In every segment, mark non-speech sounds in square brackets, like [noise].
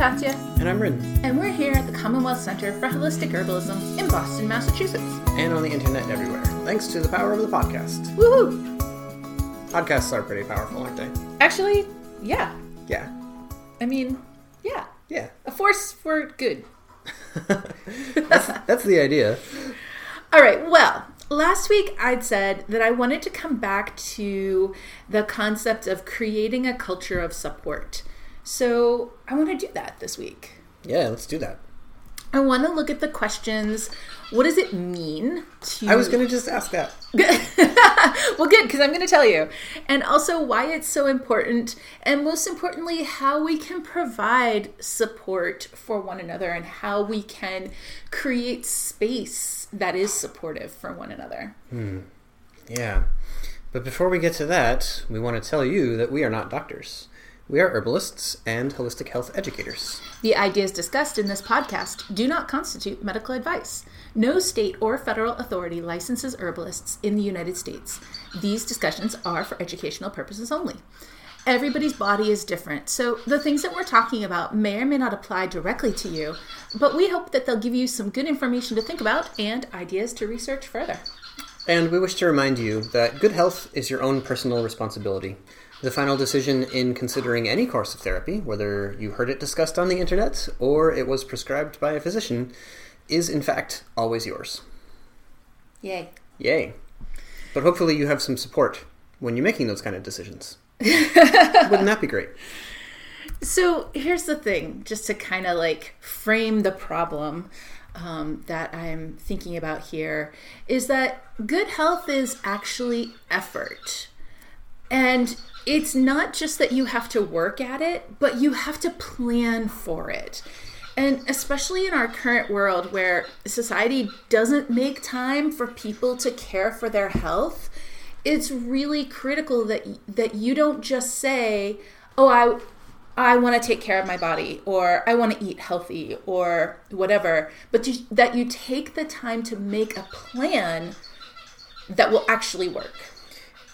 Katja, And I'm Ryn. and we're here at the Commonwealth Center for Holistic Herbalism in Boston, Massachusetts. And on the internet everywhere. Thanks to the power of the podcast. Woohoo! Podcasts are pretty powerful, aren't they? Actually, yeah. Yeah. I mean, yeah. Yeah. A force for good. [laughs] [laughs] That's, that's the idea. All right, well, last week I'd said that I wanted to come back to the concept of creating a culture of support. So I want to do that this week. Yeah, let's do that. I want to look at the questions. What does it mean to. I was going to just ask that. [laughs] well, good, because I'm going to tell you. And also why it's so important, and most importantly, how we can provide support for one another and how we can create space that is supportive for one another. Hmm. Yeah. But before we get to that, we want to tell you that we are not doctors. We are herbalists and holistic health educators. The ideas discussed in this podcast do not constitute medical advice. No state or federal authority licenses herbalists in the United States. These discussions are for educational purposes only. Everybody's body is different, so the things that we're talking about may or may not apply directly to you, but we hope that they'll give you some good information to think about and ideas to research further. And we wish to remind you that good health is your own personal responsibility. The final decision in considering any course of therapy, whether you heard it discussed on the internet or it was prescribed by a physician, is in fact always yours. Yay. Yay. But hopefully you have some support when you're making those kind of decisions. [laughs] Wouldn't that be great? So here's the thing, just to kind of like frame the problem um, that I'm thinking about here, is that good health is actually effort. And it's not just that you have to work at it, but you have to plan for it. And especially in our current world where society doesn't make time for people to care for their health, it's really critical that that you don't just say, "Oh, I I want to take care of my body or I want to eat healthy or whatever," but that you take the time to make a plan that will actually work.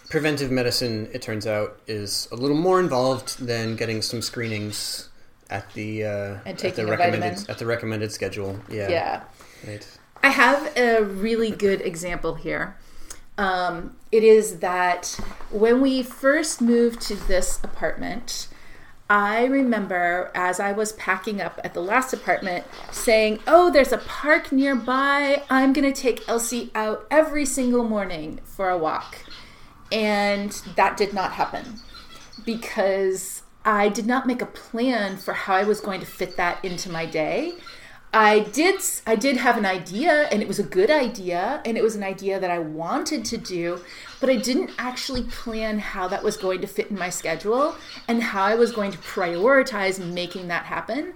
Preventive medicine, it turns out, is a little more involved than getting some screenings at the uh, at the recommended at the recommended schedule. Yeah. Yeah. Right. I have a really good example here. Um, it is that when we first moved to this apartment, I remember as I was packing up at the last apartment saying, Oh, there's a park nearby. I'm going to take Elsie out every single morning for a walk. And that did not happen because I did not make a plan for how I was going to fit that into my day. I did I did have an idea and it was a good idea and it was an idea that I wanted to do, but I didn't actually plan how that was going to fit in my schedule and how I was going to prioritize making that happen.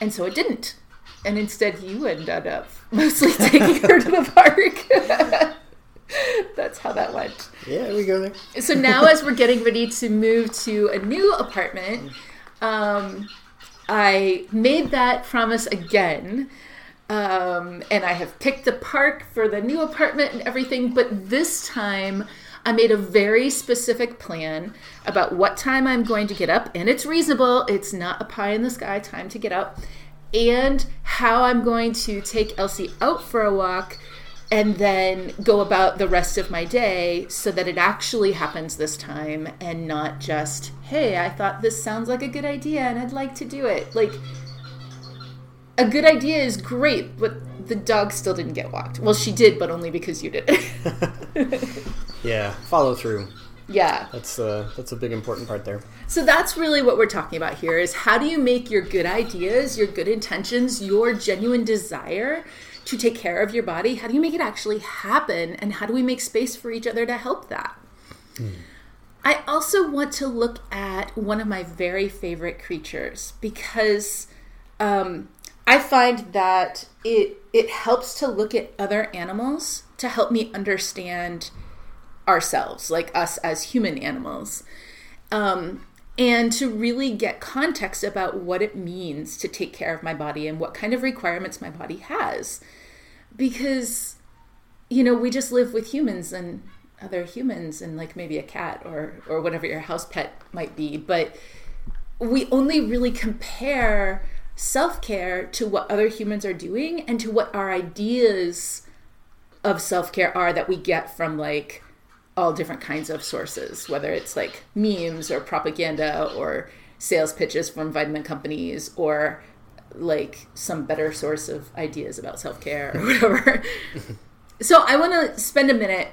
And so it didn't. And instead you ended up mostly [laughs] taking her to the park. [laughs] [laughs] That's how that went Yeah, we go there. so now as we're getting ready to move to a new apartment um, i made that promise again um, and i have picked the park for the new apartment and everything but this time i made a very specific plan about what time i'm going to get up and it's reasonable it's not a pie in the sky time to get up and how i'm going to take elsie out for a walk and then go about the rest of my day so that it actually happens this time and not just, hey, I thought this sounds like a good idea and I'd like to do it. Like, a good idea is great, but the dog still didn't get walked. Well, she did, but only because you did. [laughs] Yeah, follow through. yeah. That's uh, that's a big important part there. So that's really what we're talking about here is how do you make your good ideas, your good intentions, your genuine desire to take care of your body, how do you make it actually happen? And how do we make space for each other to help that? I also want to look at one of my very favorite creatures because um, I find that it it helps to look at other animals to help me understand ourselves, like us as human animals, um, and to really get context about what it means to take care of my body and what kind of requirements my body has. Because, you know, we just live with humans and other humans and like maybe a cat or or whatever your house pet might be but we only really compare self care to what other humans are doing and to what our ideas of self care are that we get from like all different kinds of sources, whether it's like memes or propaganda or sales pitches from vitamin companies or like some better source of ideas about self care or [laughs] whatever. so I want to spend a minute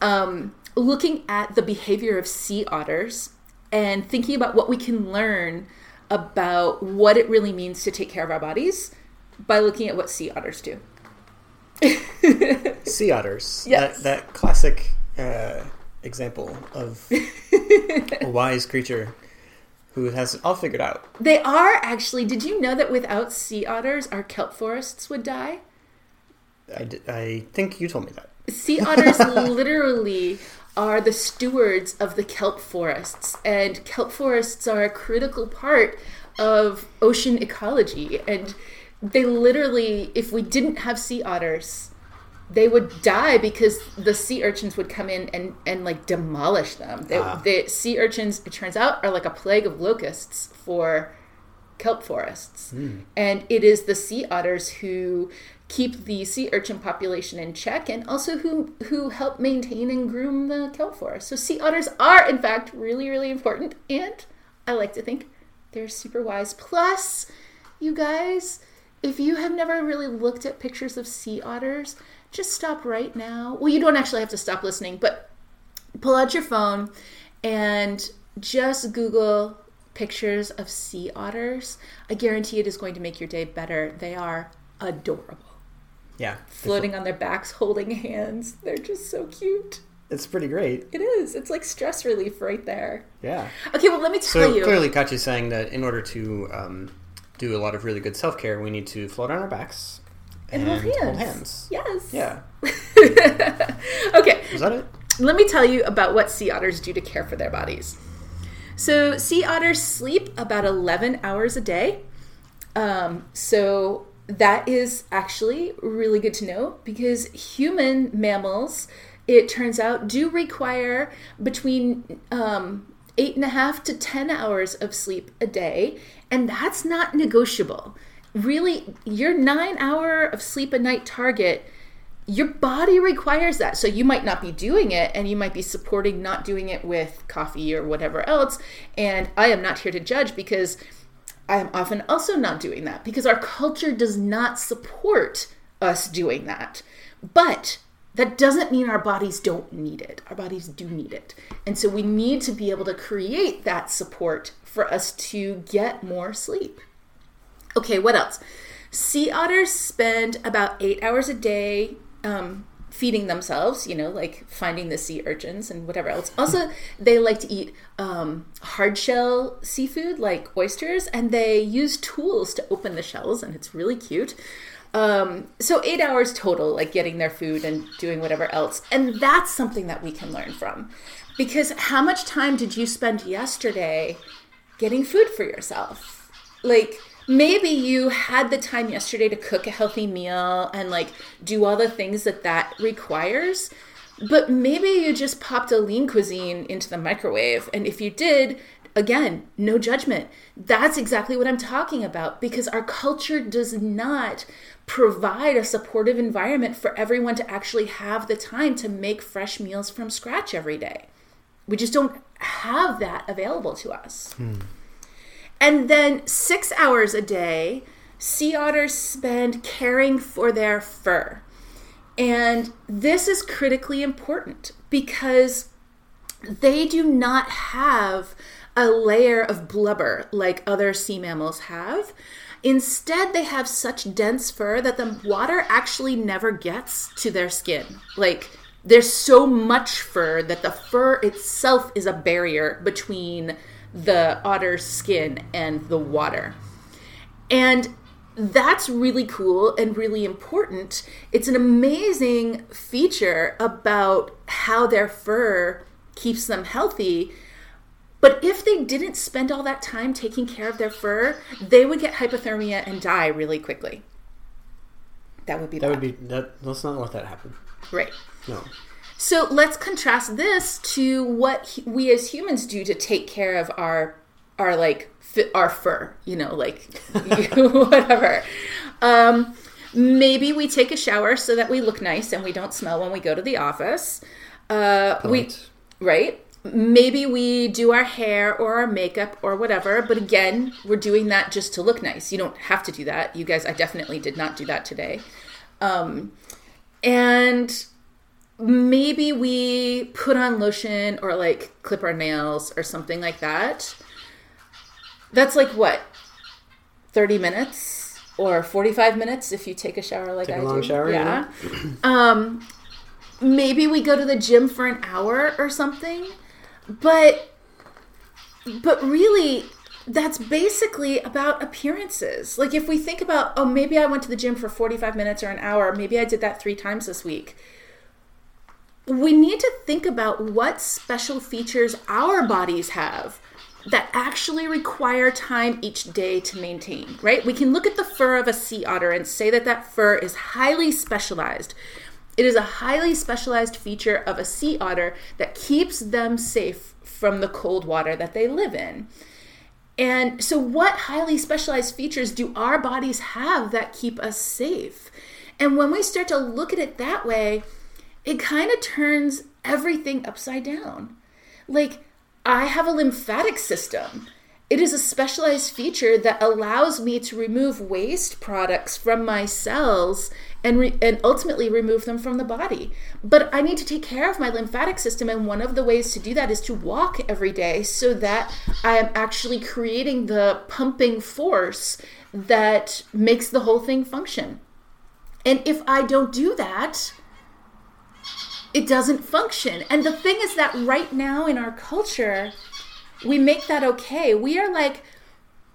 um, looking at the behavior of sea otters and thinking about what we can learn about what it really means to take care of our bodies by looking at what sea otters do. [laughs] sea otters. Yes. That, that classic uh, example of [laughs] a wise creature who has it all figured out. They are actually. Did you know that without sea otters, our kelp forests would die? I, d- I think you told me that. Sea otters [laughs] literally are the stewards of the kelp forests, and kelp forests are a critical part of ocean ecology. And they literally, if we didn't have sea otters, they would die because the sea urchins would come in and, and like demolish them. They, Ah. The sea urchins, it turns out, are like a plague of locusts for kelp forests. And it is the sea otters who keep the sea urchin population in check and also who who help maintain and groom the kelp forest. So sea otters are in fact really really important and I like to think they're super wise. Plus, you guys, if you have never really looked at pictures of sea otters, just stop right now. Well, you don't actually have to stop listening, but pull out your phone and just Google pictures of sea otters. I guarantee it is going to make your day better. They are adorable. Yeah. Floating on their backs, holding hands. They're just so cute. It's pretty great. It is. It's like stress relief right there. Yeah. Okay, well, let me tell So you. clearly, Katja's saying that in order to um, do a lot of really good self care, we need to float on our backs And hold hands. hands. Yes. Yeah. [laughs] okay, Was that it? let me tell you about what sea otters do to care for their bodies. So, sea otters sleep about 11 hours a day. Um, so, that is actually really good to know because human mammals, it turns out, do require between um, eight and a half to 10 hours of sleep a day, and that's not negotiable. Really, your nine hour of sleep a night target your body requires that. So you might not be doing it and you might be supporting not doing it with coffee or whatever else. And I am not here to judge because I am often also not doing that because our culture does not support us doing that. But that doesn't mean our bodies don't need it. Our bodies do need it. And so we need to be able to create that support for us to get more sleep. Okay, what else? Sea otters spend about eight hours a day um, feeding themselves, you know, like finding the sea urchins and whatever else. Also, [laughs] they like to eat um, hard shell seafood like oysters, and they use tools to open the shells, and it's really cute. Um, so, eight hours total, like getting their food and doing whatever else. And that's something that we can learn from. Because how much time did you spend yesterday getting food for yourself? Like, maybe you had the time yesterday to cook a healthy meal and like do all the things that that requires but maybe you just popped a lean cuisine into the microwave. And if you did again no judgment. That's exactly what i'm talking about because our culture does not provide a supportive environment for everyone to actually have the time to make fresh meals from scratch every day. We just don't have that available to us hmm. And then six hours a day, sea otters spend caring for their fur. And this is critically important because they do not have a layer of blubber like other sea mammals have. Instead, they have such dense fur that the water actually never gets to their skin. Like, there's so much fur that the fur itself is a barrier between the otter's skin and the water. And that's really cool and really important. It's an amazing feature about how their fur keeps them healthy. But if they didn't spend all that time taking care of their fur, they would get hypothermia and die really quickly. That would be That would be that. Let's not let that happen. right. No. So let's contrast this to what we as humans do to take care of our our like our fur, you know, like [laughs] whatever. Um, maybe we take a shower so that we look nice and we don't smell when we go to the office. Uh, we right. Maybe we do our hair or our makeup or whatever, but again, we're doing that just to look nice. You don't have to do that. You guys, I definitely did not do that today. Um, and maybe we put on lotion or like clip our nails or something like that. That's like what? 30 minutes or 45 minutes if you take a shower like Take a I long do. shower, Yeah. [clears throat] um maybe we go to the gym for an hour or something. But but really that's basically about appearances. Like if we think about oh maybe I went to the gym for 45 minutes or an hour, maybe I did that 3 times this week we need to think about what special features our bodies have that actually require time each day to maintain, right? We can look at the fur of a sea otter and say that that fur is highly specialized. It is a highly specialized feature of a sea otter that keeps them safe from the cold water that they live in. And so, what highly specialized features do our bodies have that keep us safe? And when we start to look at it that way, it kind of turns everything upside down. Like, I have a lymphatic system. It is a specialized feature that allows me to remove waste products from my cells and, re- and ultimately remove them from the body. But I need to take care of my lymphatic system, and one of the ways to do that is to walk every day so that I am actually creating the pumping force that makes the whole thing function. And if I don't do that, it doesn't function. And the thing is that right now in our culture, we make that okay. We are like,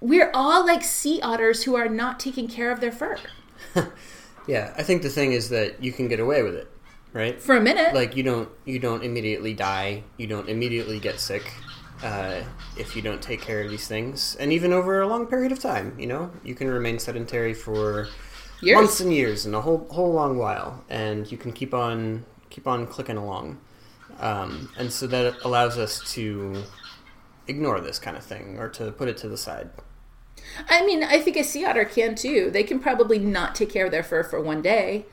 we're all like sea otters who are not taking care of their fur [laughs] Yeah, I think the thing is that you can get away with it, right? for a minute. Like you don't you don't immediately die, you don't immediately get sick uh, if you don't take care of these things, and even over a long period of time, you know, you can remain sedentary for Years. months and years and a whole whole long while, and you can keep on keep on clicking along, um, and so that allows us to ignore this kind of thing or to put it to the side. I mean, I think a sea otter can too. They can probably not take care of their fur for one day.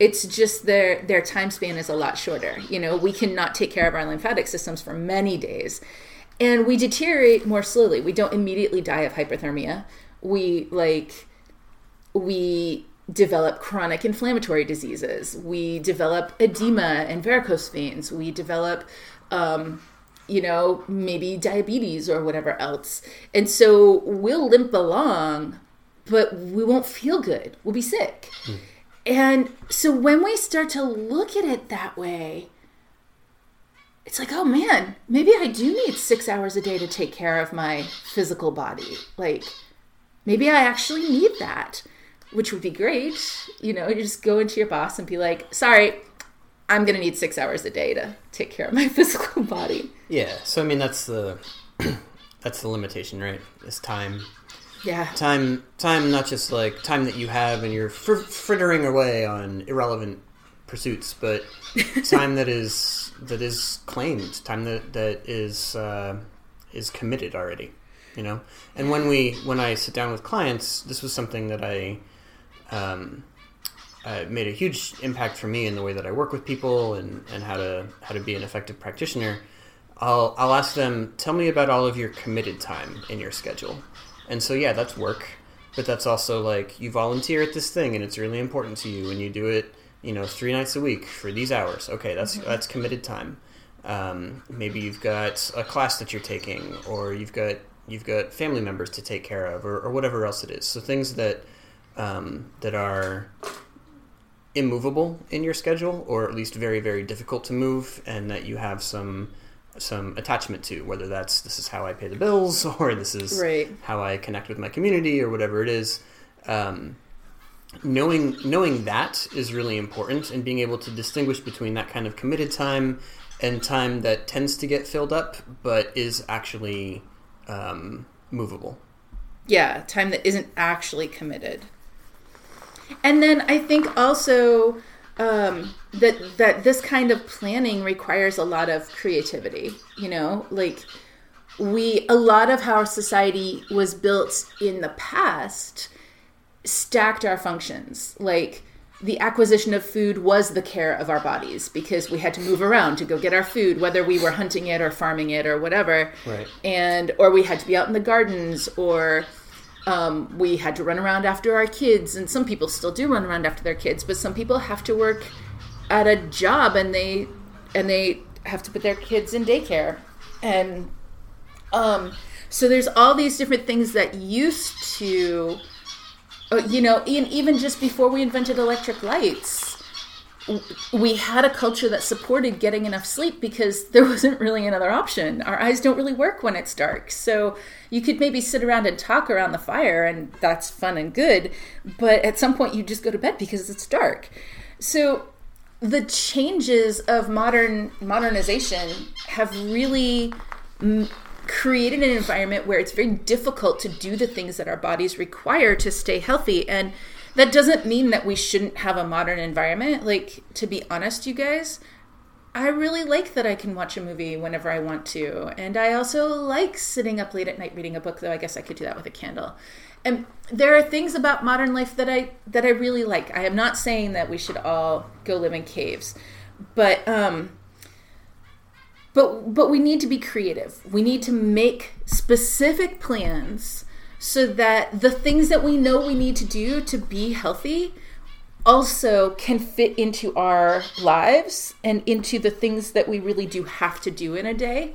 It's just their their time span is a lot shorter. You know, we cannot take care of our lymphatic systems for many days. And we deteriorate more slowly. We don't immediately die of hyperthermia. We like we develop chronic inflammatory diseases. We develop edema and varicose veins. We develop, um, you know, maybe diabetes or whatever else. And so we'll limp along, but we won't feel good. We'll be sick. And so when we start to look at it that way, it's like, oh man, maybe I do need six hours a day to take care of my physical body. Like, maybe I actually need that, which would be great. You know, you just go into your boss and be like, sorry, I'm going to need six hours a day to take care of my [laughs] physical body. Yeah, so I mean that's the [clears throat] that's the limitation, right? Is time Yeah. time time not just like time that you have and you're fr- frittering away on irrelevant pursuits but [laughs] time that is that is claimed time that that is uh, is committed already you know and when we when i sit down with clients this was something that i um, uh, made a huge impact for me in the way that I work with people and, and how to how to be an effective practitioner. I'll I'll ask them, tell me about all of your committed time in your schedule. And so yeah, that's work, but that's also like you volunteer at this thing and it's really important to you and you do it, you know, three nights a week for these hours. Okay, that's that's committed time. Um, maybe you've got a class that you're taking, or you've got you've got family members to take care of, or, or whatever else it is. So things that um, that are immovable in your schedule, or at least very very difficult to move, and that you have some some attachment to, whether that's this is how I pay the bills, [laughs] or this is Right. how I connect with my community, or whatever it is. Um, knowing knowing that is really important, and being able to distinguish between that kind of committed time and time that tends to get filled up, but is actually um, movable. Yeah, time that isn't actually committed. And then I think also um, that that this kind of planning requires a lot of creativity. You know, like we a lot of how our society was built in the past stacked our functions like the acquisition of food was the care of our bodies because we had to move around to go get our food whether we were hunting it or farming it or whatever Right. and or we had to be out in the gardens or um, we had to run around after our kids and some people still do run around after their kids but some people have to work at a job and they and they have to put their kids in daycare. And um, so there's all these different things that used to uh, you know even just before we invented electric lights we had a culture that supported getting enough sleep because there [laughs] wasn't really another option. Our eyes don't really work when it's dark. So you could maybe sit around and talk around the fire, and that's fun and good. But at some point, you just go to bed because it's dark. So the changes of modern modernization have really mm, created an environment where it's very difficult to do the things that our bodies require to stay healthy and that doesn't mean that we shouldn't have a modern environment like to be honest you guys I really like that I can watch a movie whenever I want to. And I also like sitting up late at night reading a book, though I guess I could do that with a candle. And there are things about modern life that I that I really like. I am not saying that we should all go live in caves, but um but but we need to be creative. We need to make specific plans so that the things that we know we need to do to be healthy also can fit into our lives and into the things that we really do have to do in a day.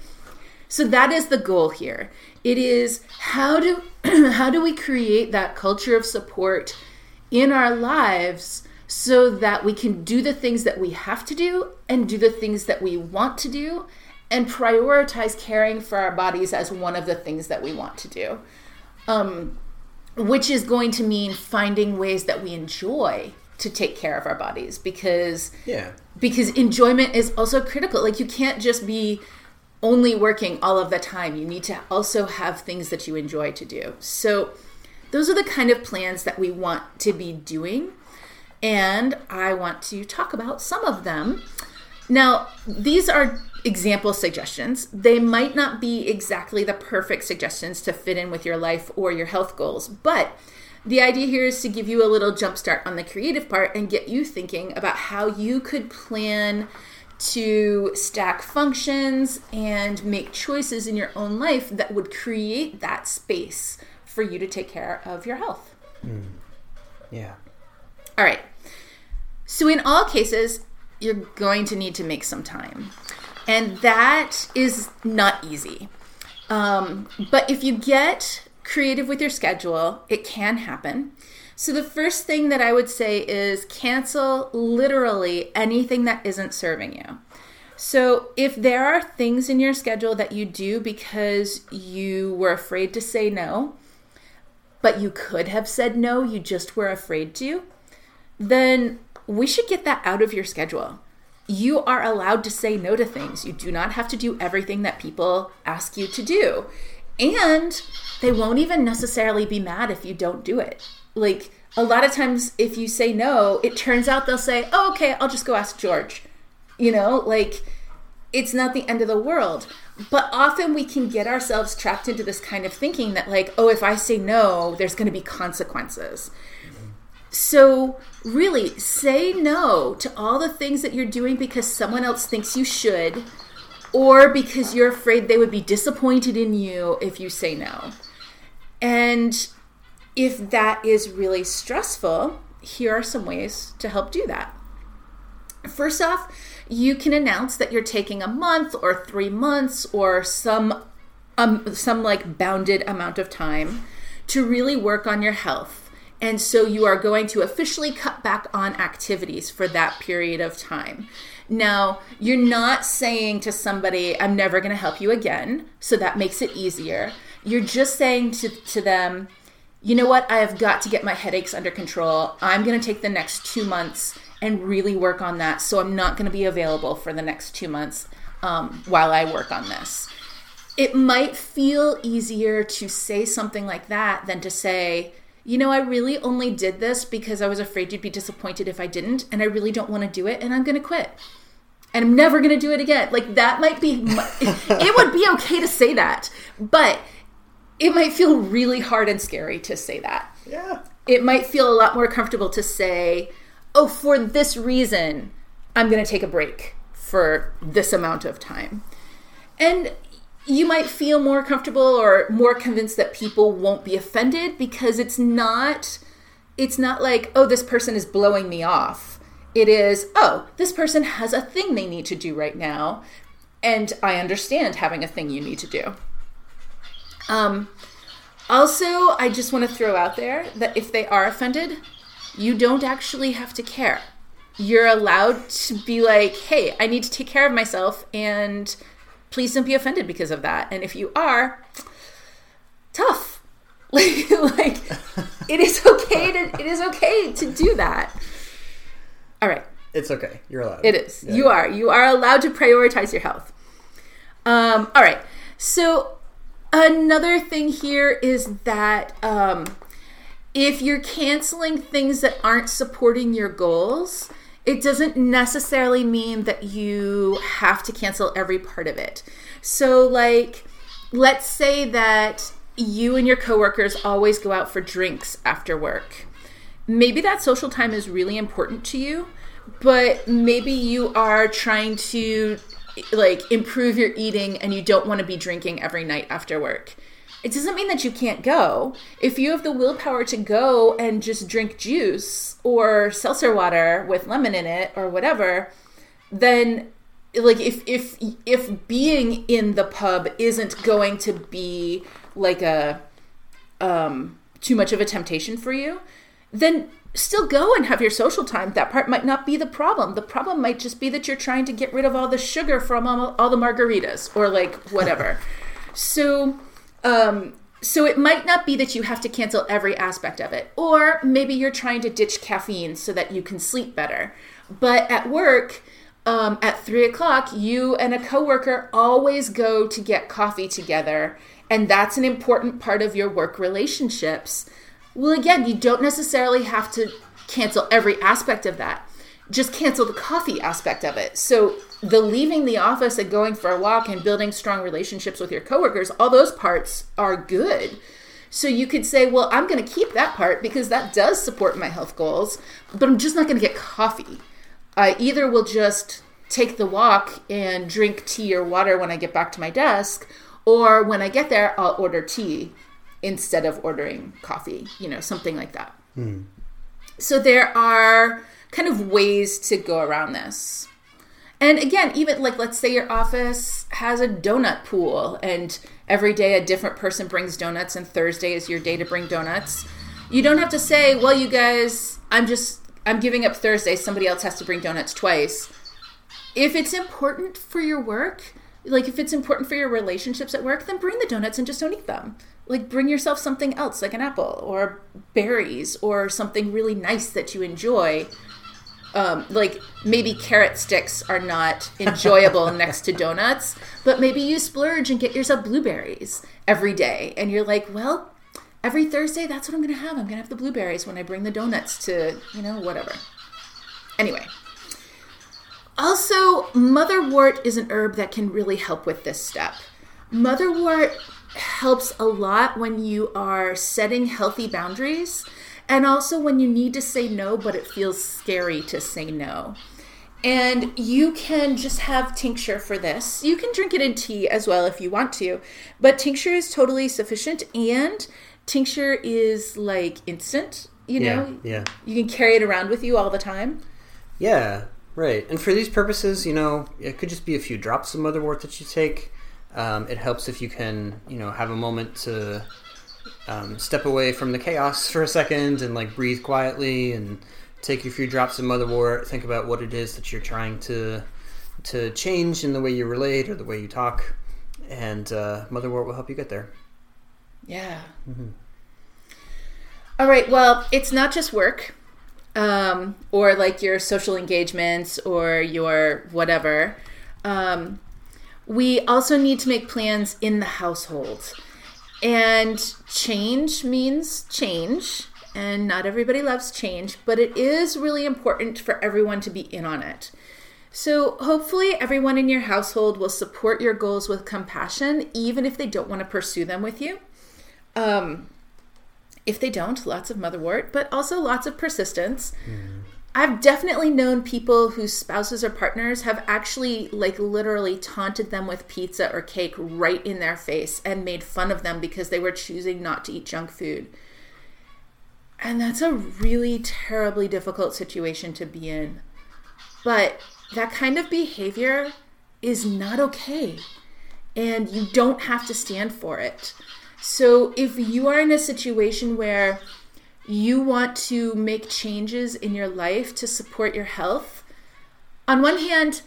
So that is the goal here. It is how do [clears throat] how do we create that culture of support in our lives so that we can do the things that we have to do and do the things that we want to do and prioritize caring for our bodies as one of the things that we want to do. Um, which is going to mean finding ways that we enjoy to take care of our bodies because Yeah. because enjoyment is also critical. Like you can't just be only working all of the time. You need to also have things that you enjoy to do. So those are the kind of plans that we want to be doing and i want to talk about some of them. Now these are example suggestions they might not be exactly the perfect suggestions to fit in with your life or your health goals but the idea here is to give you a little jump start on the creative part and get you thinking about how you could plan to stack functions and make choices in your own life that would create that space for you to take care of your health. Hmm. Yeah. All right. So, in all cases, you're going to need to make some time. And that is not easy. Um, but if you get creative with your schedule, it can happen. So, the first thing that I would say is cancel literally anything that isn't serving you. So, if there are things in your schedule that you do because you were afraid to say no, but you could have said no, you just were afraid to, then we should get that out of your schedule. You are allowed to say no to things. You do not have to do everything that people ask you to do. And they won't even necessarily be mad if you don't do it. Like a lot of times, if you say no, it turns out they'll say, oh, okay, I'll just go ask George. You know, like it's not the end of the world. But often we can get ourselves trapped into this kind of thinking that, like, oh, if I say no, there's going to be consequences. So, really, say no to all the things that you're doing because someone else thinks you should, or because you're afraid they would be disappointed in you if you say no. And if that is really stressful, here are some ways to help do that. First off, you can announce that you're taking a month or three months or some um, some like bounded amount of time to really work on your health. And so you are going to officially cut back on activities for that period of time. Now, you're not saying to somebody, I'm never going to help you again. So that makes it easier. You're just saying to, to them, you know what? I have got to get my headaches under control. I'm going to take the next two months and really work on that. So I'm not going to be available for the next two months um, while I work on this. It might feel easier to say something like that than to say, you know, I really only did this because I was afraid you'd be disappointed if I didn't, and I really don't want to do it, and I'm going to quit. and I'm never going to do it again. Like that might be, it would be okay to say that, but it might feel really hard and scary to say that. Yeah. It might feel a lot more comfortable to say, oh, for this reason, I'm going to take a break for this amount of time. And you might feel more comfortable or more convinced that people won't be offended because it's not it's not like oh this person is blowing me off. It is oh this person has a thing they need to do right now and i understand having a thing you need to do. Um also i just want to throw out there that if they are offended you don't actually have to care. You're allowed to be like hey i need to take care of myself and please don't be offended because of that. And if you are, tough. like, [laughs] like it is okay to it is okay to do that. All right. It's okay. You're allowed. It is. Yeah. You are. You are allowed to prioritize your health. Um, all right. So another thing here is that um, if you're canceling things that aren't supporting your goals, it doesn't necessarily mean that you have to cancel every part of it. So, like, let's say that you and your coworkers always go out for drinks after work. Maybe that social time is really important to you, but maybe you are trying to like improve your eating and you don't want to be drinking every night after work it doesn't mean that you can't go. If you have the willpower to go and just drink juice or seltzer water with lemon in it or whatever, then like if if if being in the pub isn't going to be like a um too much of a temptation for you, then still go and have your social time. That part might not be the problem. The problem might just be that you're trying to get rid of all the sugar from all, all the margaritas or like whatever. [laughs] so um, so it might not be that you have to cancel every aspect of it, or maybe you're trying to ditch caffeine so that you can sleep better. But at work, um, at three o'clock, you and a coworker always go to get coffee together, and that's an important part of your work relationships. Well, again, you don't necessarily have to cancel every aspect of that. Just cancel the coffee aspect of it. So the leaving the office and going for a walk and building strong relationships with your coworkers, all those parts are good. So you could say, well, I'm going to keep that part because that does support my health goals, but I'm just not going to get coffee. I either will just take the walk and drink tea or water when I get back to my desk, or when I get there, I'll order tea instead of ordering coffee, you know, something like that. Mm. So there are kind of ways to go around this. And again, even like let's say your office has a donut pool and every day a different person brings donuts and Thursday is your day to bring donuts. You don't have to say, "Well, you guys, I'm just I'm giving up Thursday, somebody else has to bring donuts twice." If it's important for your work, like if it's important for your relationships at work, then bring the donuts and just don't eat them. Like bring yourself something else like an apple or berries or something really nice that you enjoy um, like maybe carrot sticks are not enjoyable [laughs] next to donuts, but maybe you splurge and get yourself blueberries every day. And you're like, well, every Thursday, that's what I'm going to have. I'm going to have the blueberries when I bring the donuts to, you know, whatever. Anyway. Also, motherwort is an herb that can really help with this step. Motherwort helps a lot when you are setting healthy boundaries and also when you need to say no, but it feels scary to say no. And you can just have tincture for this. You can drink it in tea as well if you want to, but tincture is totally sufficient. And tincture is like instant, you know? Yeah. yeah. You can carry it around with you all the time. Yeah, right. And for these purposes, you know, it could just be a few drops of motherwort that you take. Um, it helps if you can, you know, have a moment to um, step away from the chaos for a second and like breathe quietly and take a few drops of motherwort. Think about what it is that you're trying to to change in the way you relate or the way you talk, and uh, motherwort will help you get there. Yeah. Mm-hmm. All right. Well, it's not just work. Um, or like your social engagements or your whatever. Um, we also need to make plans in the household. And change means change, and not everybody loves change, but it is really important for everyone to be in on it. So, hopefully, everyone in your household will support your goals with compassion, even if they don't want to pursue them with you. Um, if they don't, lots of motherwort, but also lots of persistence. Mm. I've definitely known people whose spouses or partners have actually, like, literally taunted them with pizza or cake right in their face and made fun of them because they were choosing not to eat junk food. And that's a really terribly difficult situation to be in. But that kind of behavior is not okay. And you don't have to stand for it. So if you are in a situation where you want to make changes in your life to support your health, on one hand,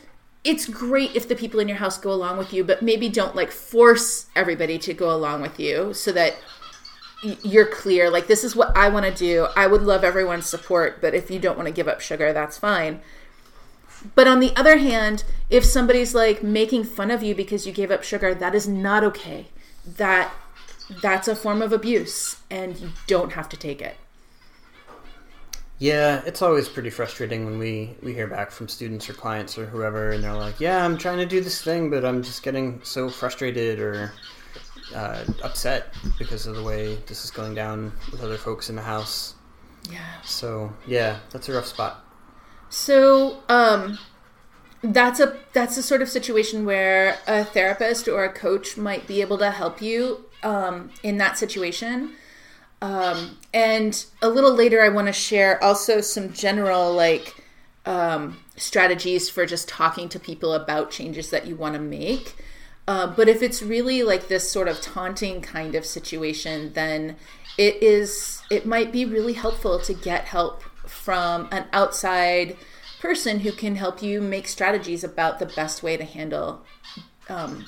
it's great if the people in your house go along with you, but maybe don't like force everybody to go along with you so that you're clear like this is what I want to do. I would love everyone's support, but if you don't want to give up sugar, that's fine. But on the other hand, if somebody's like making fun of you because you gave up sugar, that is not okay. That that's a form of abuse and you don't have to take it. Yeah, it's always pretty frustrating when we, we hear back from students or clients or whoever, and they're like, "Yeah, I'm trying to do this thing, but I'm just getting so frustrated or uh, upset because of the way this is going down with other folks in the house." Yeah. So yeah, that's a rough spot. So um, that's a that's a sort of situation where a therapist or a coach might be able to help you um, in that situation. Um, and a little later, I want to share also some general like um, strategies for just talking to people about changes that you want to make. Uh, but if it's really like this sort of taunting kind of situation, then it is it might be really helpful to get help from an outside person who can help you make strategies about the best way to handle um,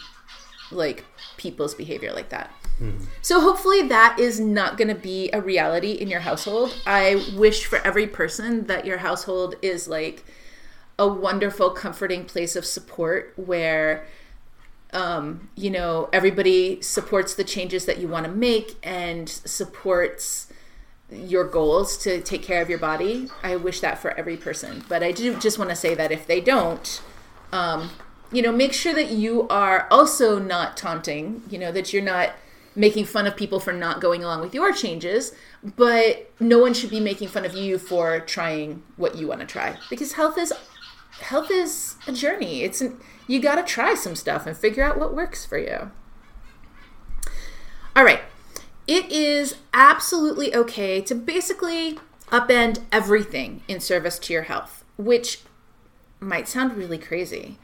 like people's behavior like that. Mm-hmm. So hopefully that is not going to be a reality in your household. I wish for every person that your household is like a wonderful, comforting place of support where um, you know everybody supports the changes that you want to make and supports your goals to take care of your body. I wish that for every person, but I do just want to say that if they don't, um, you know, make sure that you are also not taunting. You know that you're not making fun of people for not going along with your changes, but no one should be making fun of you for trying what you want to try because health is health is a journey. It's an, you got to try some stuff and figure out what works for you. All right. It is absolutely okay to basically upend everything in service to your health, which might sound really crazy.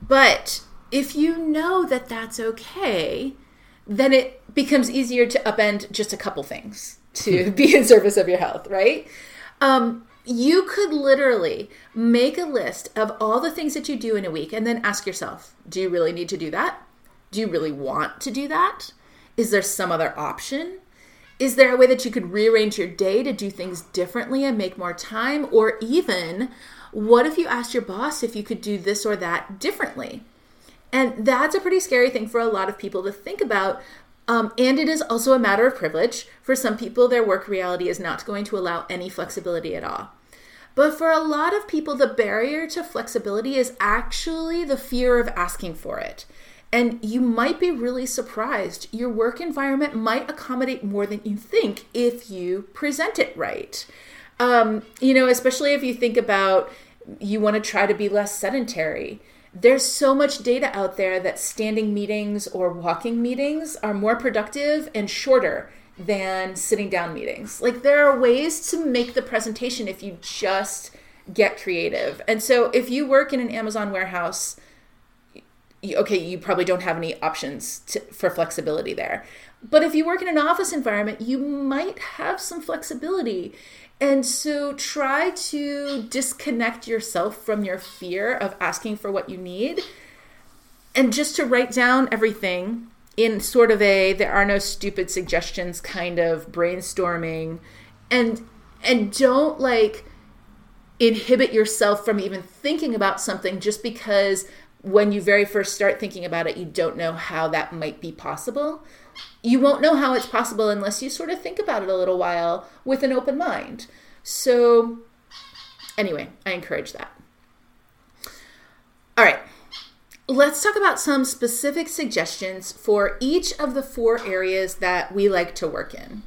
But if you know that that's okay, then it becomes easier to upend just a couple things to [laughs] be in service of your health, right? Um, you could literally make a list of all the things that you do in a week and then ask yourself do you really need to do that? Do you really want to do that? Is there some other option? Is there a way that you could rearrange your day to do things differently and make more time? Or even, what if you asked your boss if you could do this or that differently? And that's a pretty scary thing for a lot of people to think about. Um, and it is also a matter of privilege. For some people, their work reality is not going to allow any flexibility at all. But for a lot of people, the barrier to flexibility is actually the fear of asking for it. And you might be really surprised. Your work environment might accommodate more than you think if you present it right. Um, you know, especially if you think about you want to try to be less sedentary there's so much data out there that standing meetings or walking meetings are more productive and shorter than sitting down meetings. Like there are ways to make the presentation if you just get creative. And so if you work in an Amazon warehouse, okay, you probably don't have any options to, for flexibility there. But if you work in an office environment, you might have some flexibility. And so try to disconnect yourself from your fear of asking for what you need. And just to write down everything in sort of a there are no stupid suggestions kind of brainstorming. And and don't like inhibit yourself from even thinking about something just because when you very first start thinking about it you don't know how that might be possible you won't know how it's possible unless you sort of think about it a little while with an open mind. So, anyway, I encourage that. All right. Let's talk about some specific suggestions for each of the four areas that we like to work in.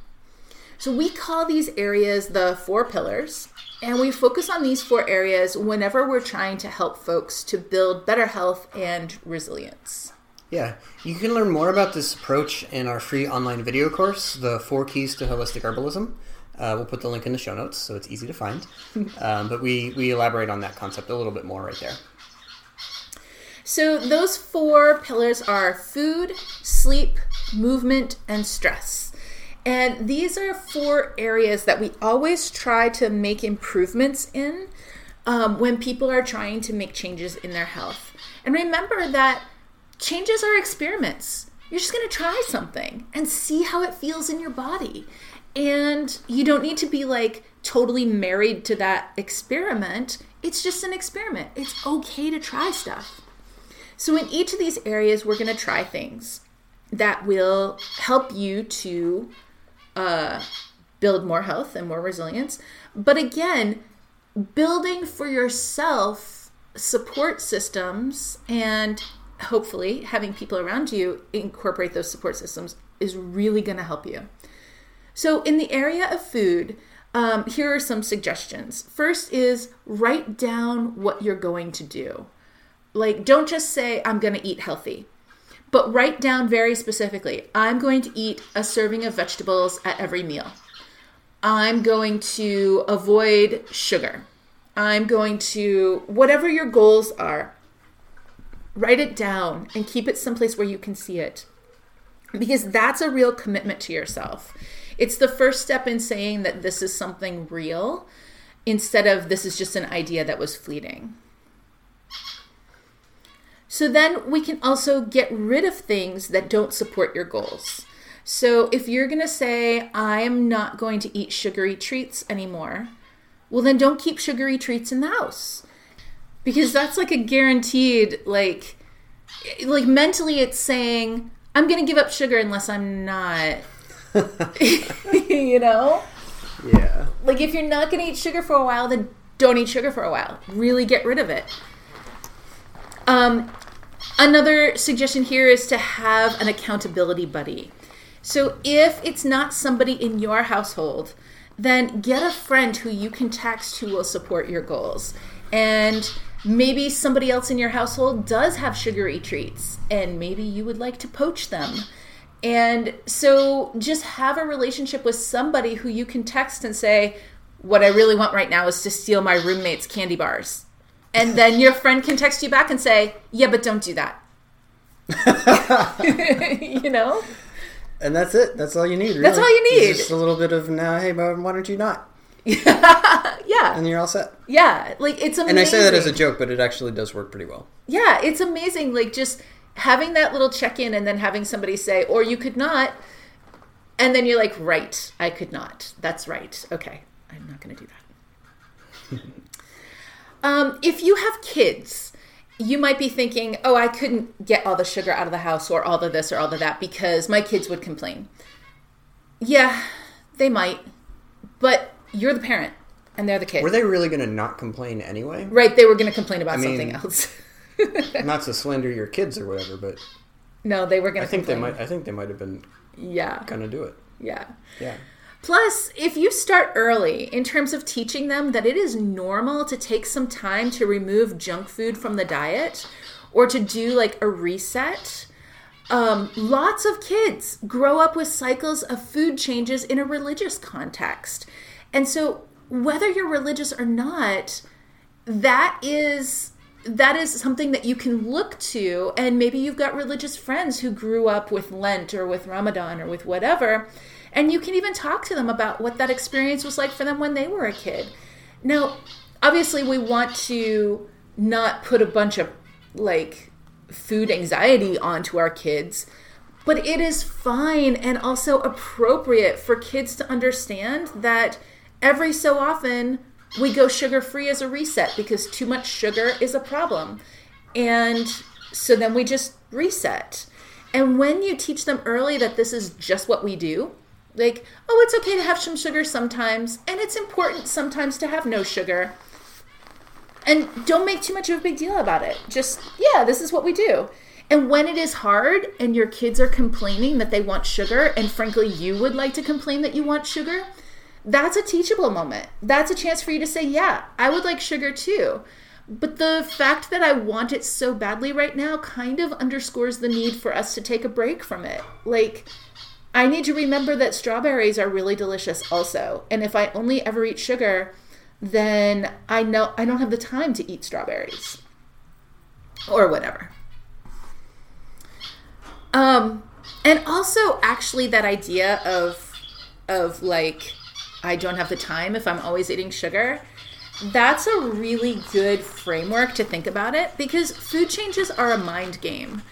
So, we call these areas the four pillars, and we focus on these four areas whenever we're trying to help folks to build better health and resilience. Yeah, you can learn more about this approach in our free online video course, The Four Keys to Holistic Herbalism. Uh, we'll put the link in the show notes so it's easy to find. [laughs] um, but we, we elaborate on that concept a little bit more right there. So, those four pillars are food, sleep, movement, and stress. And these are four areas that we always try to make improvements in um, when people are trying to make changes in their health. And remember that changes are experiments. You're just going to try something and see how it feels in your body. And you don't need to be like totally married to that experiment. It's just an experiment. It's okay to try stuff. So, in each of these areas, we're going to try things that will help you to uh, build more health and more resilience. But again, building for yourself support systems and hopefully having people around you incorporate those support systems is really going to help you. So, in the area of food, um, here are some suggestions. First is write down what you're going to do. Like, don't just say, I'm going to eat healthy, but write down very specifically, I'm going to eat a serving of vegetables at every meal. I'm going to avoid sugar. I'm going to, whatever your goals are, write it down and keep it someplace where you can see it. Because that's a real commitment to yourself. It's the first step in saying that this is something real instead of this is just an idea that was fleeting. So then we can also get rid of things that don't support your goals. So if you're going to say, I'm not going to eat sugary treats anymore, well, then don't keep sugary treats in the house. Because that's like a guaranteed, like, like mentally it's saying, I'm going to give up sugar unless I'm not. [laughs] [laughs] you know? Yeah. Like if you're not going to eat sugar for a while, then don't eat sugar for a while. Really get rid of it. Um, another suggestion here is to have an accountability buddy. So if it's not somebody in your household, then get a friend who you can text who will support your goals. And maybe somebody else in your household does have sugary treats, and maybe you would like to poach them. And so just have a relationship with somebody who you can text and say, What I really want right now is to steal my roommate's candy bars. And then your friend can text you back and say, Yeah, but don't do that. [laughs] you know? And that's it. That's all you need. Really. That's all you It's need. just a little bit of now. Hey, why don't you not? [laughs] yeah. And you're all set. Yeah. Like it's amazing. And I say that as a joke, but it actually does work pretty well. Yeah, it's amazing. Like just having that little check in and then having somebody say, or you could not. And then you're like, right, I could not. That's right. Okay, I'm not going to do that. [laughs] um, if you have kids, you might be thinking, oh, I couldn't get all the sugar out of the house or all the this or all the that because my kids would complain. Yeah, they might. But you're the parent and they're the kid. Were they really going to not complain anyway? right, they were going to complain about I mean- something else. [laughs] not to slander your kids or whatever, but no, they were going to. I to think they might. I think they might have been Yeah. gonna do it. Yeah. Yeah. Plus, if you start early in terms of teaching them that it is normal to take some time to remove junk food from the diet or to do like a reset, um, lots of kids grow up with cycles of food changes in a religious context. And so, whether you're religious or not, that is that is something that you can look to. And maybe you've got religious friends who grew up with lent or with ramadan or with whatever and you can even talk to them about what that experience was like for them when they were a kid. Now obviously we want to not put a bunch of like food anxiety onto our kids but it is fine and also appropriate for kids to understand that every so often we go sugar free as a reset because too much sugar is a problem. And so then we just reset. And when you teach them early that this is just what we do, like, oh, it's okay to have some sugar sometimes, and it's important sometimes to have no sugar. And don't make too much of a big deal about it. Just, yeah, this is what we do. And when it is hard and your kids are complaining that they want sugar, and frankly, you would like to complain that you want sugar, that's a teachable moment. That's a chance for you to say, yeah, I would like sugar too. But the fact that I want it so badly right now kind of underscores the need for us to take a break from it. Like, I need to remember that strawberries are really delicious also. And if I only ever eat sugar, then I know I don't have the time to eat strawberries or whatever. Um, and also actually that idea of of like I don't have the time if I'm always eating sugar. That's a really good framework to think about it because food changes are a mind game.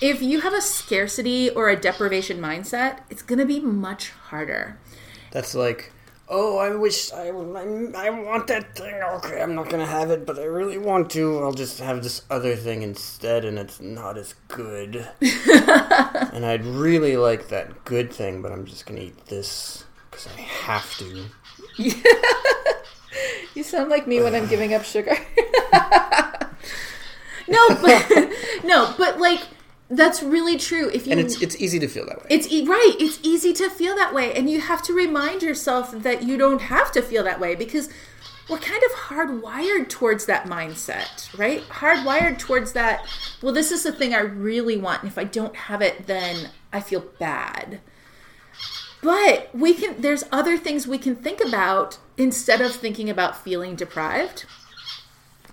If you have a scarcity or a deprivation mindset, it's going to be much harder. That's like, oh, I wish I, I, I want that thing. Okay, I'm not gonna have it, but I really want to. I'll just have this other thing instead, and it's not as good. [laughs] and I'd really like that good thing, but I'm just gonna eat this I have to. [laughs] You sound like me when I'm giving up sugar. [laughs] no, but [laughs] no, but like that's really true. If you And it's it's easy to feel that way. It's e- right. It's easy to feel that way, and you have to remind yourself that you don't have to feel that way because we're kind of hardwired towards that mindset, right? Hardwired towards that. Well, this is the thing I really want, and if I don't have it, then I feel bad. But we can. There's other things we can think about instead of thinking about feeling deprived.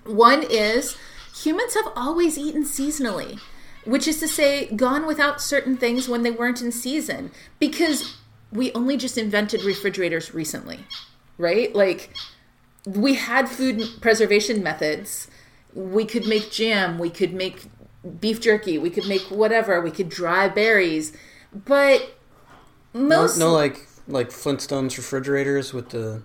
One is humans have always eaten seasonally, which is to say, gone without certain things when they weren't in season, because we only just invented refrigerators recently, right? Like, we had food preservation methods. We could make jam, we could make beef jerky, we could make whatever, we could dry berries, but most no, like like Flintstones refrigerators with the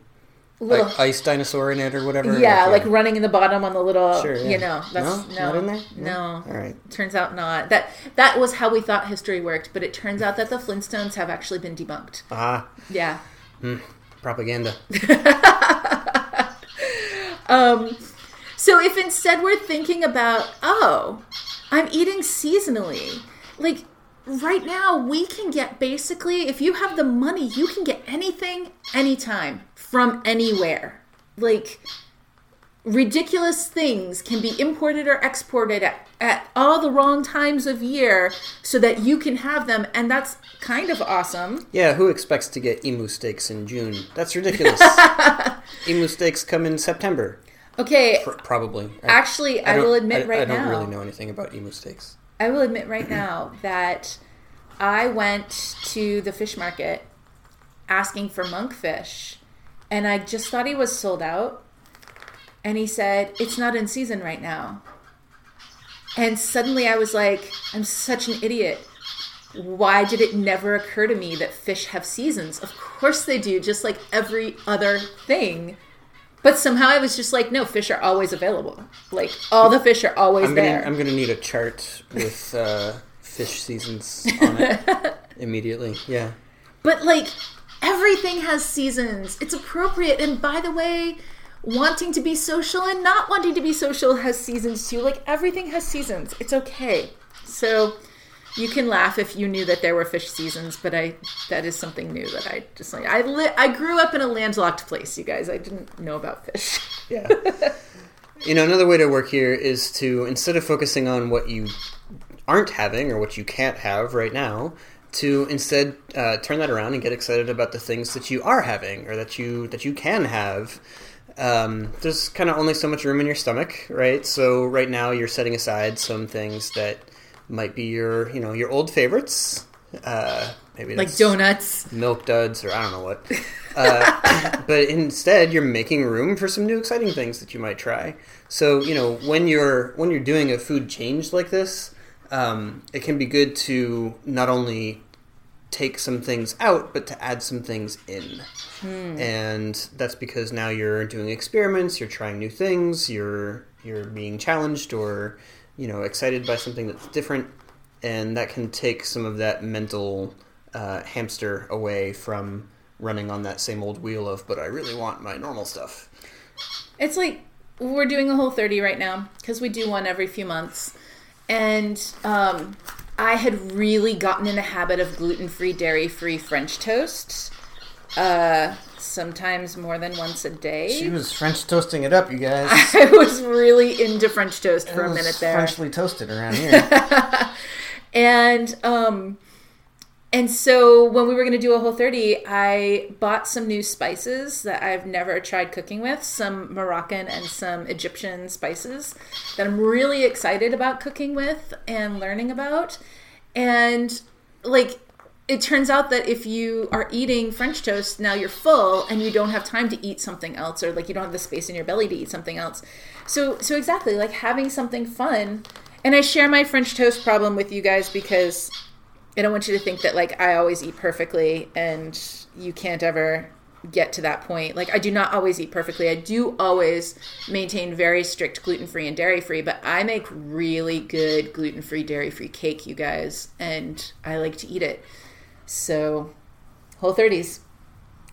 little, like ice dinosaur in it or whatever. yeah, like running in the bottom on the little, Sure, yeah. you know, that's No? no, Not in there? no. All right. Turns out not. That that was how we thought history worked, but it turns out that the Flintstones have actually been debunked. Ah, Yeah. propaganda. [laughs] Um, so if instead we're thinking about, oh, I'm eating seasonally, like right now we can get basically, if you have the money, you can get anything, anytime, from anywhere. Like ridiculous things can be imported or exported at, at all the wrong times of year so that you can have them, and that's kind of awesome. Yeah, who expects to get emu steaks in June? That's ridiculous. [laughs] emu steaks come in September, Okay, pr- probably. Actually, I, don't- will admit I, right now I don't now. really know anything about emu steaks. I will admit right now that I went to the fish market asking for monkfish, and I just thought he was sold out. And he said, It's not in season right now. And suddenly I was like, I'm such an idiot. Why did it never occur to me that fish have seasons? Of course they do, just like every other thing. But somehow I was just like, no, fish are always available. Like all the fish are always I'm gonna there. I'm gonna need a chart with uh, fish seasons on it [laughs] immediately. Yeah. But like everything has seasons. It's appropriate. And by the way, wanting to be social and not wanting to be social has seasons too. Like everything has seasons. It's okay. So you can laugh if you knew that there were fish seasons, but I that is something new that I just like. I li- I grew up in a landlocked place, you guys. I didn't know about fish. Yeah. [laughs] you know, another way to work here is to instead of focusing on what you aren't having or what you can't have right now, to instead uh, turn that around and get excited about the things that you are having or that you that you can have. Um, there's kind of only so much room in your stomach, right? So right now you're setting aside some things that might be your, you know, your old favorites. Uh, maybe like donuts. milk duds or I don't know what. Uh, [laughs] but instead, you're making room for some new exciting things that you might try. So you know when you're when you're doing a food change like this, um, it can be good to not only take some things out, but to add some things in. And that's because now you're doing experiments, you're trying new things, you're you're being challenged or you know excited by something that's different, and that can take some of that mental uh, hamster away from running on that same old wheel of but I really want my normal stuff. It's like we're doing a whole 30 right now because we do one every few months. And um, I had really gotten in the habit of gluten free, dairy free French toast. Uh, sometimes more than once a day. She was French toasting it up, you guys. [laughs] I was really into French toast for It a minute there. Frenchly toasted around here. [laughs] and um and so when we were going to do a whole 30 i bought some new spices that i've never tried cooking with some moroccan and some egyptian spices that i'm really excited about cooking with and learning about and like it turns out that if you are eating french toast now you're full and you don't have time to eat something else or like you don't have the space in your belly to eat something else. So so exactly like having something fun and i share my french toast problem with you guys because i don't want you to think that like i always eat perfectly and you can't ever get to that point. Like i do not always eat perfectly. I do always maintain very strict gluten-free and dairy-free but i make really good gluten-free dairy-free cake you guys and i like to eat it so, whole 30s.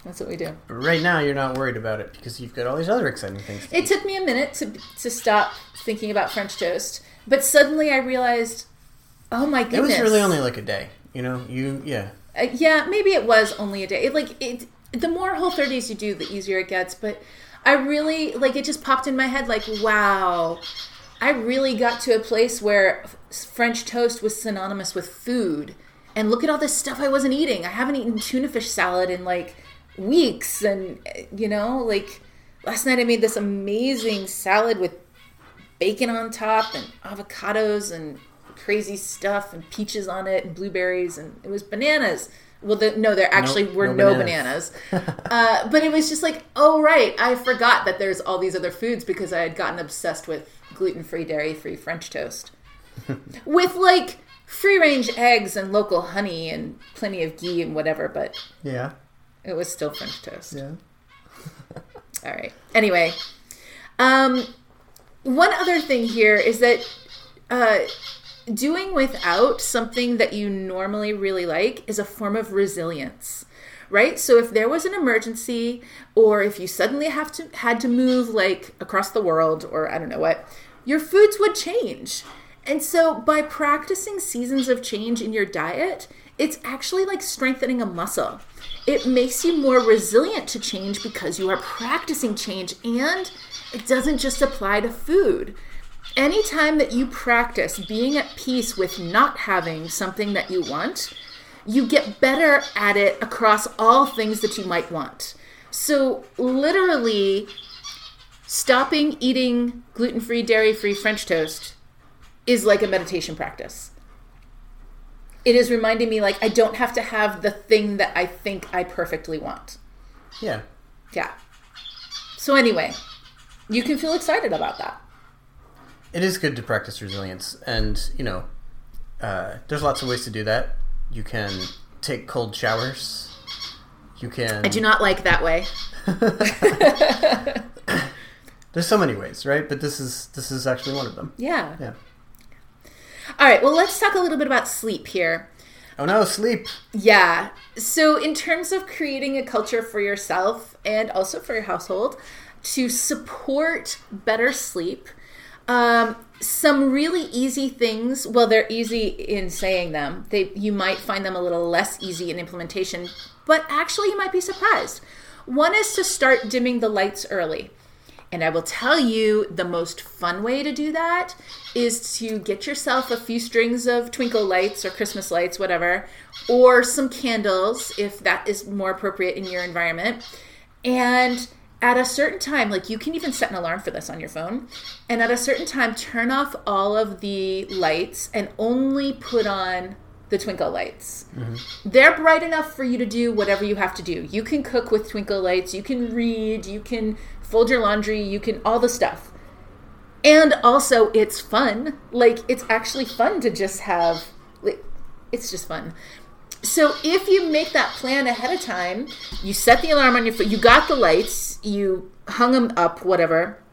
That's what we do. But right now, you're not worried about it because you've got all these other exciting things. To It took me a minute to, to stop thinking about French toast, but suddenly I realized, oh my goodness, it was really only like a day. You know, you yeah. Uh, yeah, maybe it was only a day. It, like it, the more whole 30s you do, the easier it gets. But I really like it. Just popped in my head, like, wow, I really got to a place where French toast was synonymous with food. And look at all this stuff I wasn't eating. I haven't eaten tuna fish salad in like weeks, and you know, like last night I made this amazing salad with bacon on top and avocados and crazy stuff and peaches on it and blueberries and it was bananas. Well, the, no, there actually Nope, were no no bananas. [laughs] uh, but it was just like, oh right, I forgot that there's all these other foods because I had gotten obsessed with gluten-free, dairy-free French toast [laughs] with like free-range eggs and local honey and plenty of ghee and whatever. But Yeah. it was still French toast. Yeah. [laughs] All right. Anyway, um, one other thing here is that uh, doing without something that you normally really like is a form of resilience, right? So if there was an emergency, or if you suddenly have to had to move like across the world, or I don't know what, your foods would change. And so by practicing seasons of change in your diet, it's actually like strengthening a muscle. It makes you more resilient to change because you are practicing change and it doesn't just apply to food. Anytime that you practice being at peace with not having something that you want, you get better at it across all things that you might want. So, literally, stopping eating gluten free, dairy free French toast is like a meditation practice. It is reminding me, like, I don't have to have the thing that I think I perfectly want. Yeah. Yeah. So, anyway, you can feel excited about that. It is good to practice resilience, and you know, uh, there's lots of ways to do that. You can take cold showers. You can. I do not like that way. [laughs] [laughs] There's so many ways, right? But this is this is actually one of them. Yeah. Yeah. All right, well, let's talk a little bit about sleep here. Oh no, sleep. Yeah. So, in terms of creating a culture for yourself and also for your household to support better sleep, um, some really easy things. Well, they're easy in saying them. They you might find them a little less easy in implementation, but actually, you might be surprised. One is to start dimming the lights early. And I will tell you the most fun way to do that is to get yourself a few strings of twinkle lights or Christmas lights, whatever, or some candles if that is more appropriate in your environment. And at a certain time, like you can even set an alarm for this on your phone, and at a certain time, turn off all of the lights and only put on the twinkle lights. Mm-hmm. They're bright enough for you to do whatever you have to do. You can cook with twinkle lights, you can read, you can fold your laundry, you can all the stuff. And also it's fun. Like it's actually fun to just have like it's just fun. So if you make that plan ahead of time, you set the alarm on your phone, you got the lights, you hung them up, whatever.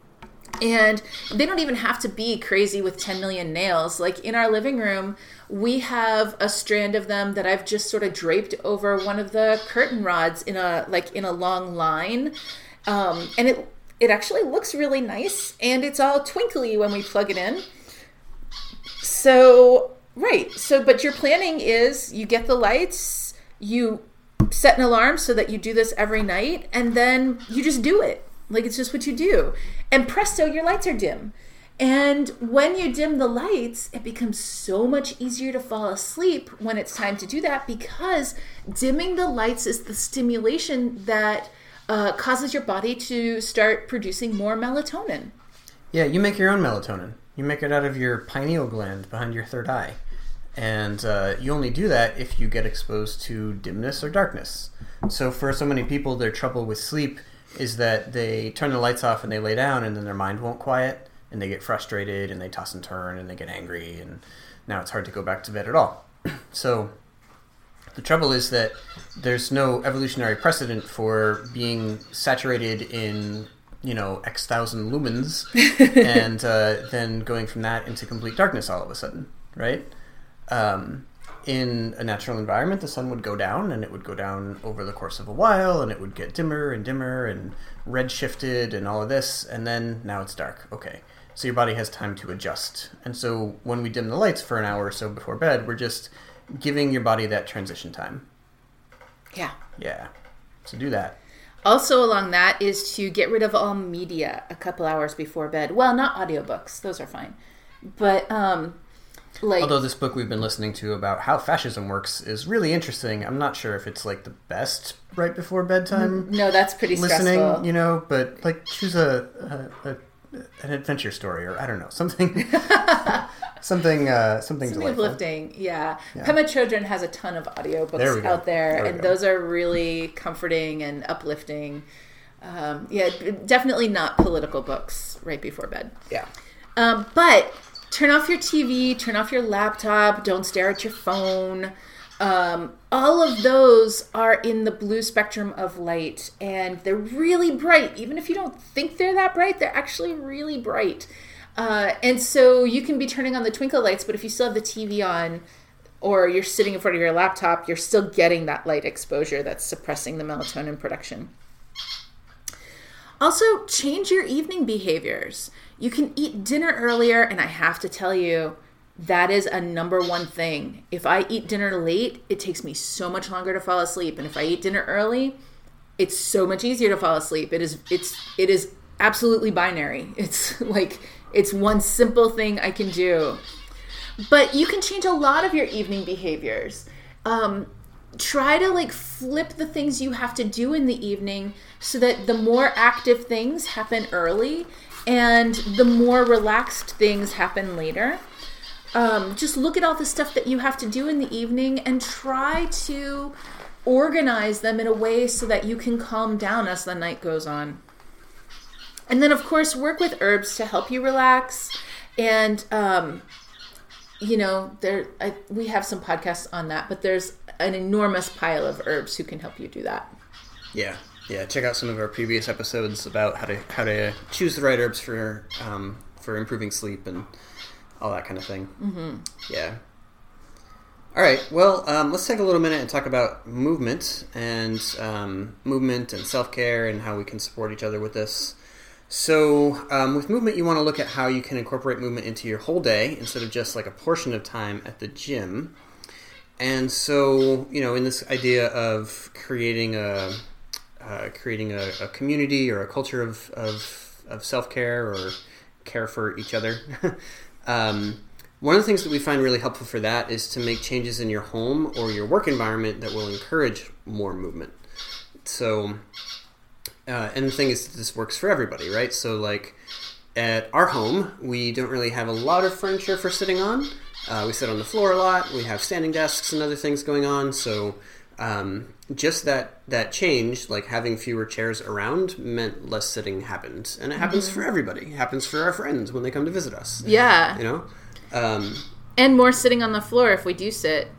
And they don't even have to be crazy with 10 million nails. Like in our living room, we have a strand of them that I've just sort of draped over one of the curtain rods in a like in a long line. Um, and it it actually looks really nice and it's all twinkly when we plug it in. So, right. So, but your planning is you get the lights, you set an alarm so that you do this every night, and then you just do it. Like it's just what you do. And presto, your lights are dim. And when you dim the lights, it becomes so much easier to fall asleep when it's time to do that because dimming the lights is the stimulation that uh, causes your body to start producing more melatonin. Yeah, you make your own melatonin. You make it out of your pineal gland behind your third eye. And uh, you only do that if you get exposed to dimness or darkness. So, for so many people, their trouble with sleep is that they turn the lights off and they lay down, and then their mind won't quiet, and they get frustrated, and they toss and turn, and they get angry, and now it's hard to go back to bed at all. [clears throat] so, the trouble is that there's no evolutionary precedent for being saturated in you know x thousand lumens [laughs] and uh, then going from that into complete darkness all of a sudden right? Um, in a natural environment the sun would go down and it would go down over the course of a while and it would get dimmer and dimmer and red shifted and all of this and then now it's dark. Okay. So your body has time to adjust. And so when we dim the lights for an hour or so before bed we're just giving your body that transition time Yeah. yeah so do that Also, along that is to get rid of all media a couple hours before bed. Well, not audiobooks, those are fine. But, um, like, Although this book we've been listening to about how fascism works is really interesting, I'm not sure if it's like the best right before bedtime no, that's pretty listening, stressful. you know. But like, choose a, a, a an adventure story, or I don't know, something, [laughs] something, uh, something Something uplifting, yeah. Pema Chodron has a ton of audiobooks There out there, There and go. those are really comforting and uplifting. Um, yeah, definitely not political books right before bed. Yeah, Um, but turn off your TV, turn off your laptop, don't stare at your phone. Um, all of those are in the blue spectrum of light, and they're really bright. Even if you don't think they're that bright, they're actually really bright. Uh, and so you can be turning on the twinkle lights, but if you still have the TV on, or you're sitting in front of your laptop, you're still getting that light exposure that's suppressing the melatonin production. Also, change your evening behaviors. You can eat dinner earlier, and I have to tell you, that is a number one thing. If I eat dinner late, it takes me so much longer to fall asleep, and if I eat dinner early, it's so much easier to fall asleep. It is it's it is absolutely binary. [laughs] It's like it's one simple thing I can do. But you can change a lot of your evening behaviors. Um, try to like flip the things you have to do in the evening so that the more active things happen early and the more relaxed things happen later. Um, just look at all the stuff that you have to do in the evening and try to organize them in a way so that you can calm down as the night goes on. And then, of course, work with herbs to help you relax. And, um, you know, there I, we have some podcasts on that, but there's an enormous pile of herbs who can help you do that. yeah, yeah. Check out some of our previous episodes about how to how to choose the right herbs for um, for improving sleep and all that kind of thing. Mm-hmm. Yeah. All right. Well, um, let's take a little minute and talk about movement and um, movement and self care and how we can support each other with this. So, um, with movement, you want to look at how you can incorporate movement into your whole day instead of just like a portion of time at the gym. And so, you know, in this idea of creating a uh, creating a, a community or a culture of, of, of self care or care for each other. [laughs] um, one of the things that we find really helpful for that is to make changes in your home or your work environment that will encourage more movement. So, uh, and the thing is, this works for everybody, right? So, like at our home, we don't really have a lot of furniture for sitting on. Uh, we sit on the floor a lot. We have standing desks and other things going on. So, um, just that that change, like having fewer chairs around, meant less sitting happened, and it happens for everybody. It happens for our friends when they come to visit us. Yeah. You know, um, And more sitting on the floor if we do sit,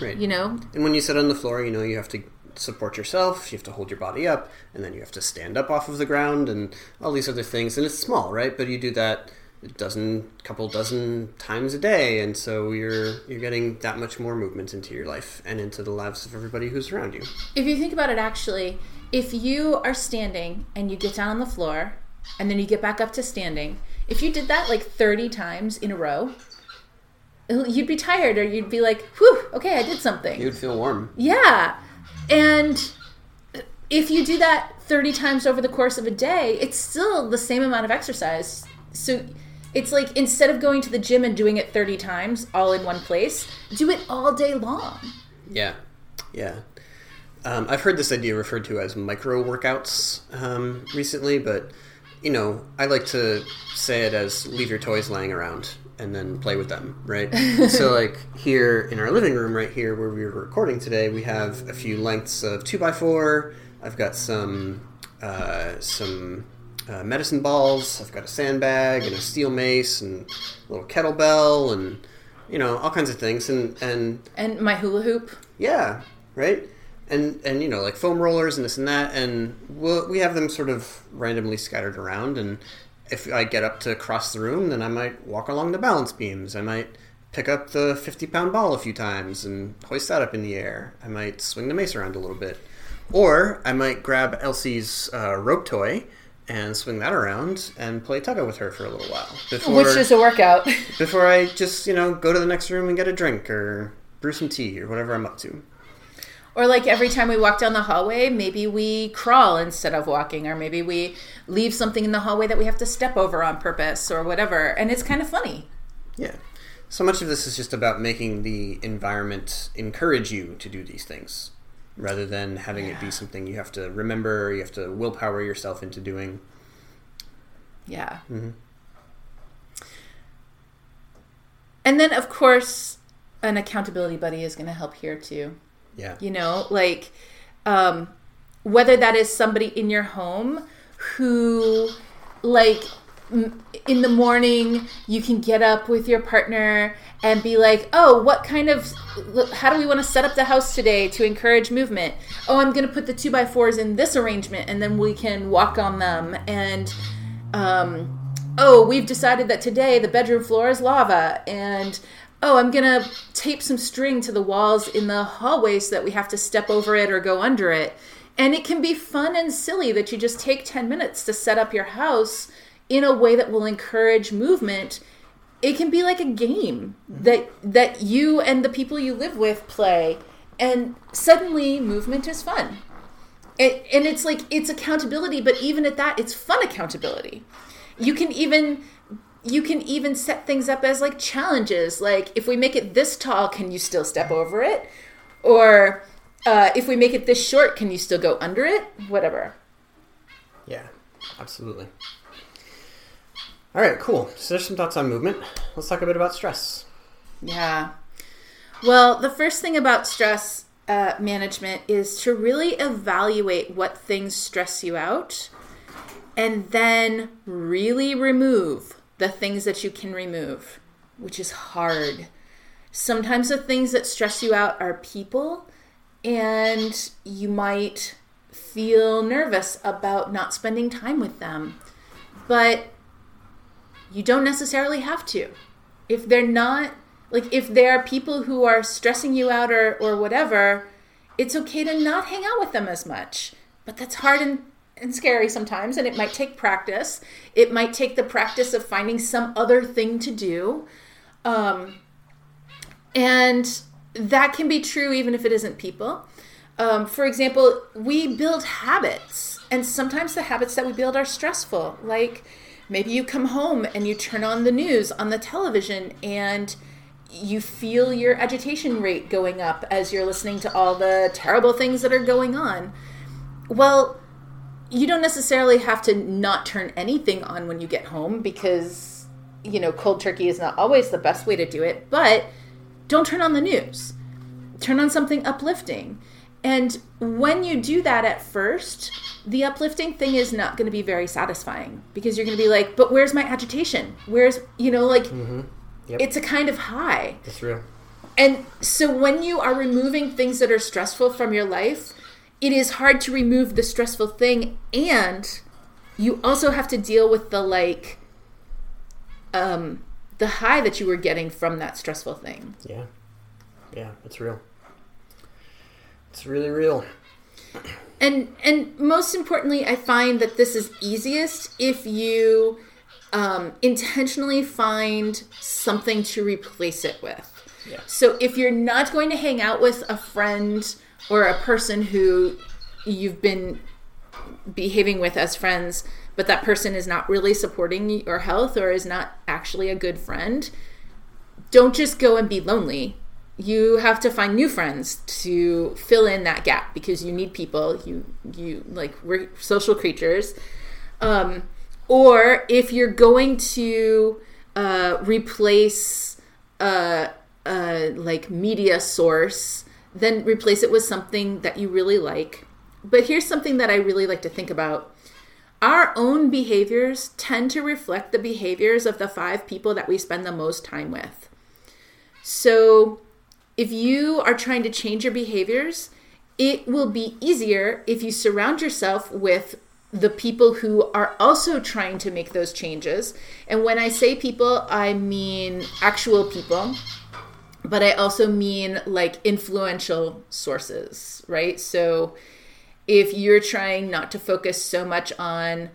right? you know? And when you sit on the floor, you know you have to support yourself. You have to hold your body up, and then you have to stand up off of the ground, and all these other things. And it's small, right? But you do that a dozen, couple dozen times a day, and so you're you're getting that much more movement into your life and into the lives of everybody who's around you. If you think about it, actually, if you are standing and you get down on the floor and then you get back up to standing. If you did that like 30 times in a row, you'd be tired or you'd be like, whew, okay, I did something. You'd feel warm. Yeah. And if you do that 30 times over the course of a day, it's still the same amount of exercise. So it's like instead of going to the gym and doing it 30 times all in one place, do it all day long. Yeah. Yeah. Um, I've heard this idea referred to as micro workouts um, recently, but you know, I like to say it as leave your toys laying around and then play with them, right? [laughs] so, like here in our living room, right here where we are recording today, we have a few lengths of two by four. I've got some uh, some uh, medicine balls. I've got a sandbag and a steel mace and a little kettlebell and you know all kinds of things and and and my hula hoop. Yeah, right and and you know like foam rollers and this and that and we'll, we have them sort of randomly scattered around and if i get up to cross the room then i might walk along the balance beams. I might pick up the 50 pound ball a few times and hoist that up in the air. I might swing the mace around a little bit. Or i might grab elsie's uh, rope toy and swing that around and play tugga with her for a little while before, which is a workout. [laughs] before i just you know go to the next room and get a drink or brew some tea or whatever i'm up to or like every time we walk down the hallway, maybe we crawl instead of walking, or maybe we leave something in the hallway that we have to step over on purpose, or whatever. And it's kind of funny. Yeah. So much of this is just about making the environment encourage you to do these things rather than having yeah. it be something you have to remember, you have to willpower yourself into doing. Yeah. Mm-hmm. And then, of course, an accountability buddy is going to help here too. Yeah. You know, like um, whether that is somebody in your home who, like, in the morning you can get up with your partner and be like oh what kind of how do we want to set up the house today to encourage movement oh i'm going to put the two by fours in this arrangement and then we can walk on them and um, oh we've decided that today the bedroom floor is lava and oh, I'm going to tape some string to the walls in the hallway so that we have to step over it or go under it. And it can be fun and silly that you just take 10 minutes to set up your house in a way that will encourage movement. It can be like a game mm-hmm. that that you and the people you live with play and suddenly movement is fun. It, and it's like it's accountability, but even at that it's fun accountability. You can even you can even set things up as like challenges. Like if we make it this tall can you still step over it? Or uh, if we make it this short can you still go under it? Whatever. Yeah absolutely. All right cool. So there's some thoughts on movement. Let's talk a bit about stress. Yeah. Well the first thing about stress uh, management is to really evaluate what things stress you out and then really remove the things that you can remove, which is hard. Sometimes the things that stress you out are people, and you might feel nervous about not spending time with them. But you don't necessarily have to. If they're not, like, if there are people who are stressing you out or, or whatever, it's okay to not hang out with them as much. But that's hard and and scary sometimes, and it might take practice. It might take the practice of finding some other thing to do. Um, and that can be true even if it isn't people. Um, for example, we build habits, and sometimes the habits that we build are stressful. Like maybe you come home and you turn on the news on the television and you feel your agitation rate going up as you're listening to all the terrible things that are going on. Well, you don't necessarily have to not turn anything on when you get home because you know cold turkey is not always the best way to do it but don't turn on the news. Turn on something uplifting. And when you do that at first the uplifting thing is not going to be very satisfying because you're going to be like but where's my agitation? Where's you know like mm-hmm. yep. it's a kind of high. That's real. And so when you are removing things that are stressful from your life it is hard to remove the stressful thing and you also have to deal with the like um the high that you were getting from that stressful thing yeah yeah it's real it's really real and and most importantly, I find that this is easiest if you um, intentionally find something to replace it with. Yeah. So if you're not going to hang out with a friend or a person who you've been behaving with as friends, but that person is not really supporting your health or is not actually a good friend, don't just go and be lonely. You have to find new friends to fill in that gap because you need people. You you like we're social creatures. Um, or if you're going to uh, replace a, a like media source, then replace it with something that you really like. But here's something that I really like to think about. Our own behaviors tend to reflect the behaviors of the five people that we spend the most time with. So, if you are trying to change your behaviors, it will be easier if you surround yourself with the people who are also trying to make those changes. And when I say people, I mean actual people, but I also mean like influential sources, right? So if you're trying not to focus so much on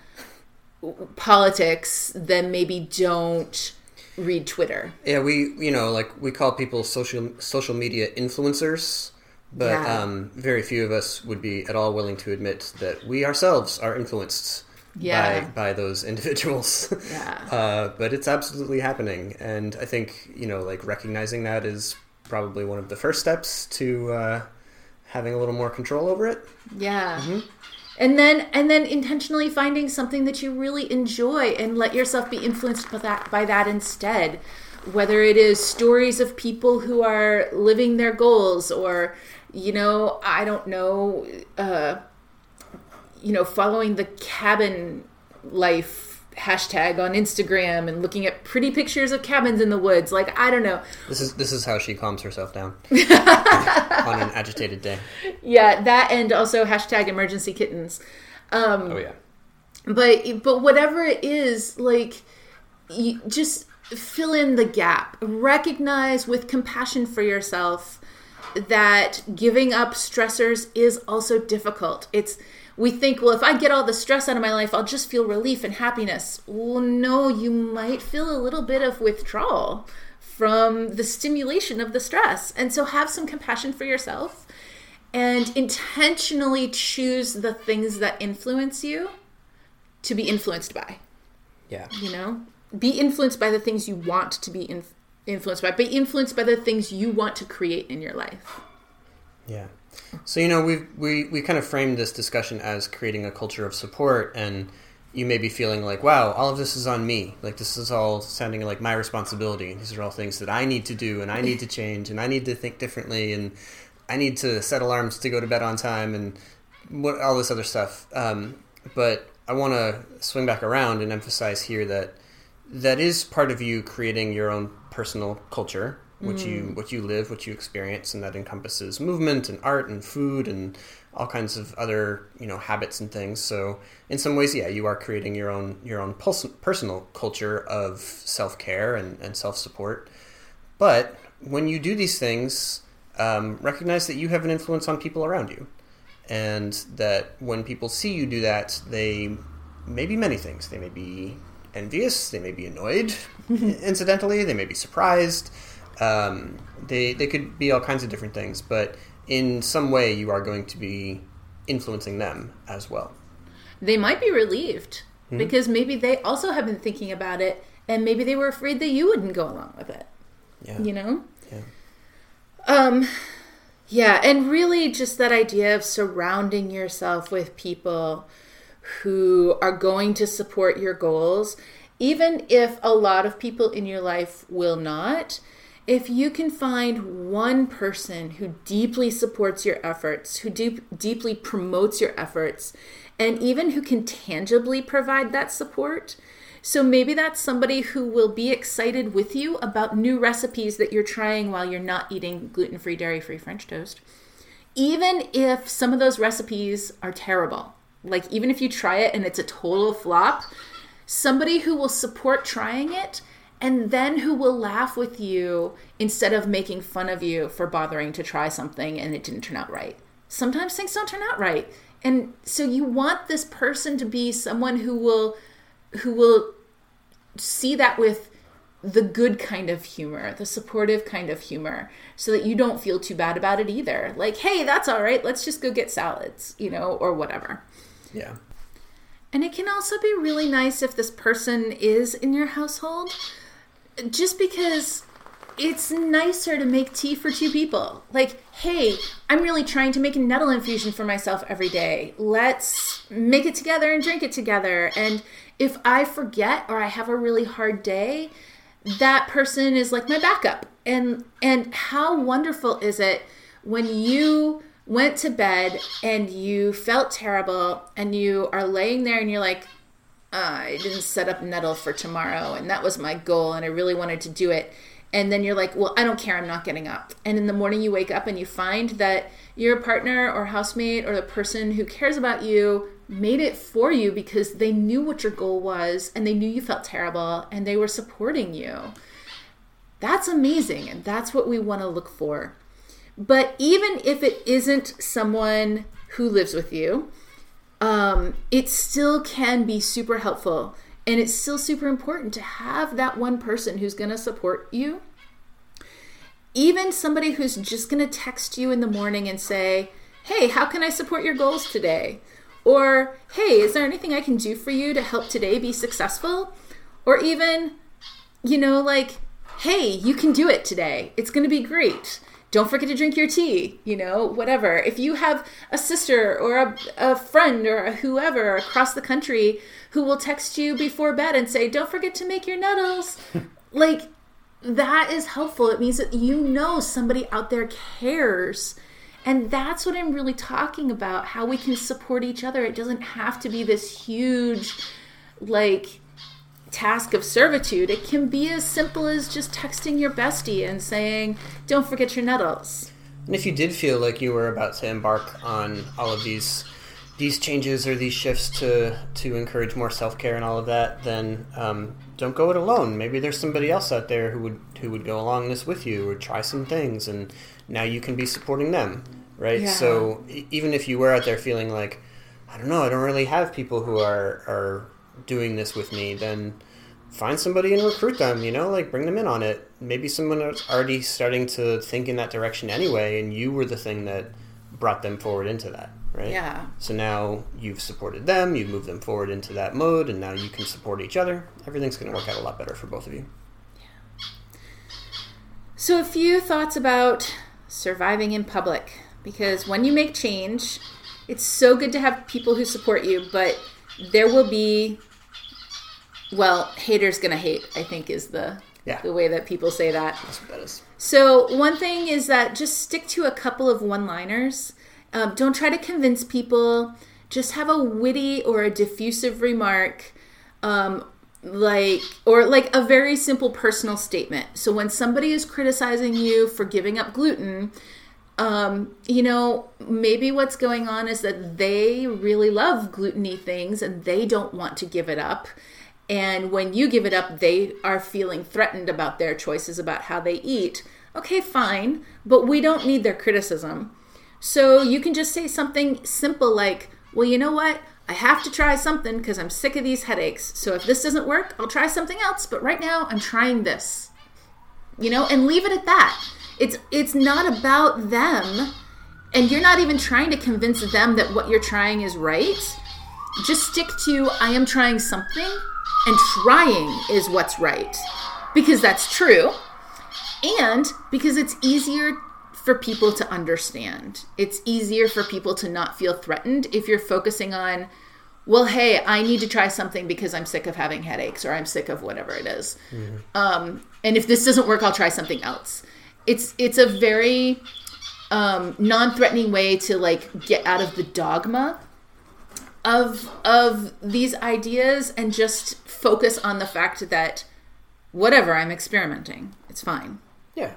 politics, then maybe don't read Twitter. Yeah, we you know like we call people social social media influencers, but Yeah. um, very few of us would be at all willing to admit that we ourselves are influenced Yeah. by by those [laughs] individuals. Yeah. uh, but it's absolutely happening, and I think you know like recognizing that is probably one of the first steps to uh, having a little more control over it. Yeah. And then and then intentionally finding something that you really enjoy and let yourself be influenced by that by that instead. Whether it is stories of people who are living their goals or you know, I don't know uh you know, following the cabin life hashtag on Instagram and looking at pretty pictures of cabins in the woods. Like, I don't know. This is this is how she calms herself down [laughs] on an agitated day. Yeah, that and also hashtag emergency kittens. Um, Oh yeah. but but whatever it is like you just fill in the gap recognize with compassion for yourself that giving up stressors is also difficult it's we think well if i get all the stress out of my life i'll just feel relief and happiness. Well no you might feel a little bit of withdrawal from the stimulation of the stress. And so have some compassion for yourself and intentionally choose the things that influence you to be influenced by. Yeah. you know? Be influenced by the things you want to be in, influenced by. Be influenced by the things you want to create in your life Yeah. So you know we've we we kind of framed this discussion as creating a culture of support, and you may be feeling like, wow, all of this is on me. Like this is all sounding like my responsibility. These are all things that I need to do, and I need to change, and I need to think differently, and I need to set alarms to go to bed on time, and what all this other stuff. Um, but I want to swing back around and emphasize here that that is part of you creating your own personal culture what you what you live what you experience and that encompasses movement and art and food and all kinds of other you know habits and things. So in some ways yeah you are creating your own your own personal culture of self-care and, and self-support. But when you do these things um, recognize that you have an influence on people around you. And that when people see you do that they may be many things. They may be envious. They may be annoyed [laughs] incidentally. They may be surprised um, they they could be all kinds of different things but in some way you are going to be influencing them as well. They might be relieved because maybe they also have been thinking about it and maybe they were afraid that you wouldn't go along with it yeah. you know? Yeah. um yeah and really just that idea of surrounding yourself with people who are going to support your goals even if a lot of people in your life will not if you can find one person who deeply supports your efforts who deep, deeply promotes your efforts and even who can tangibly provide that support so maybe that's somebody who will be excited with you about new recipes that you're trying while you're not eating gluten free, dairy free French toast. Even if some of those recipes are terrible, like even if you try it and it's a total flop, somebody who will support trying it and then who will laugh with you instead of making fun of you for bothering to try something and it didn't turn out right. Sometimes things don't turn out right. and so you want this person to be someone who will who will see that with the good kind of humor, the supportive kind of humor, so that you don't feel too bad about it either. Like, hey, that's all right. Let's just go get salads, you know, or whatever. Yeah. And it can also be really nice if this person is in your household, just because it's nicer to make tea for two people. Like, hey, I'm really trying to make a nettle infusion for myself every day. Let's make it together and drink it together. And if I forget or I have a really hard day, that person is like my backup. And and how wonderful is it when you went to bed and you felt terrible and you are laying there and you're like, uh, I didn't set up nettle for tomorrow and that was my goal and I really wanted to do it. And then you're like, well, I don't care, I'm not getting up. And in the morning you wake up and you find that your partner or housemate or the person who cares about you made it for you because they knew what your goal was and they knew you felt terrible and they were supporting you. That's amazing and that's what we want to look for. But even if it isn't someone who lives with you, um, it still can be super helpful. And it's still super important to have that one person who's going to support you. Even somebody who's just going to text you in the morning and say, Hey, how can I support your goals today? Or, Hey, is there anything I can do for you to help today be successful? Or even, you know, like, Hey, you can do it today. It's going to be great don't forget to drink your tea, you know, whatever. If you have a sister or a, a friend or a whoever across the country who will text you before bed and say, don't forget to make your nettles, [laughs] like that is helpful. It means that you know somebody out there cares. And that's what I'm really talking about how we can support each other. It doesn't have to be this huge, like, task of servitude, it can be as simple as just texting your bestie and saying, Don't forget your nettles. And if you did feel like you were about to embark on all of these these changes or these shifts to to encourage more self care and all of that, then um, don't go it alone. Maybe there's somebody else out there who would who would go along this with you or try some things, and now you can be supporting them, right? Yeah. So even if you were out there feeling like, I don't know, I don't really have people who are are doing this with me, then find somebody and recruit them, you know, like bring them in on it. Maybe someone was already starting to think in that direction anyway, and you were the thing that brought them forward into that, right? Yeah. So now you've supported them, you've moved them forward into that mode, and now you can support each other. Everything's going to work out a lot better for both of you. Yeah. So, a few thoughts about surviving in public, because when you make change, it's so good to have people who support you, but there will be well haters gonna hate i think is the yeah. the way that people say that. That's what that is. So one thing is that just stick to a couple of one liners um, don't try to convince people. Just have a witty or a diffusive remark um, like or like a very simple personal statement. So when somebody is criticizing you for giving up gluten um, you know, maybe what's going on is that they really love gluteny things and they don't want to give it up. And when you give it up, they are feeling threatened about their choices about how they eat. Okay, fine, but we don't need their criticism. So you can just say something simple like, well, you know what? I have to try something because I'm sick of these headaches. So if this doesn't work, I'll try something else. But right now, I'm trying this. You know, and leave it at that it's it's not about them and you're not even trying to convince them that what you're trying is right. Just stick to I am trying something and trying is what's right because that's true and because it's easier for people to understand. It's easier for people to not feel threatened if you're focusing on well, hey, I need to try something because I'm sick of having headaches or I'm sick of whatever it is. Mm-hmm. Um, and if this doesn't work, I'll try something else it's it's a very um, non-threatening way to like get out of the dogma of of these ideas and just focus on the fact that whatever I'm experimenting, it's fine. Yeah,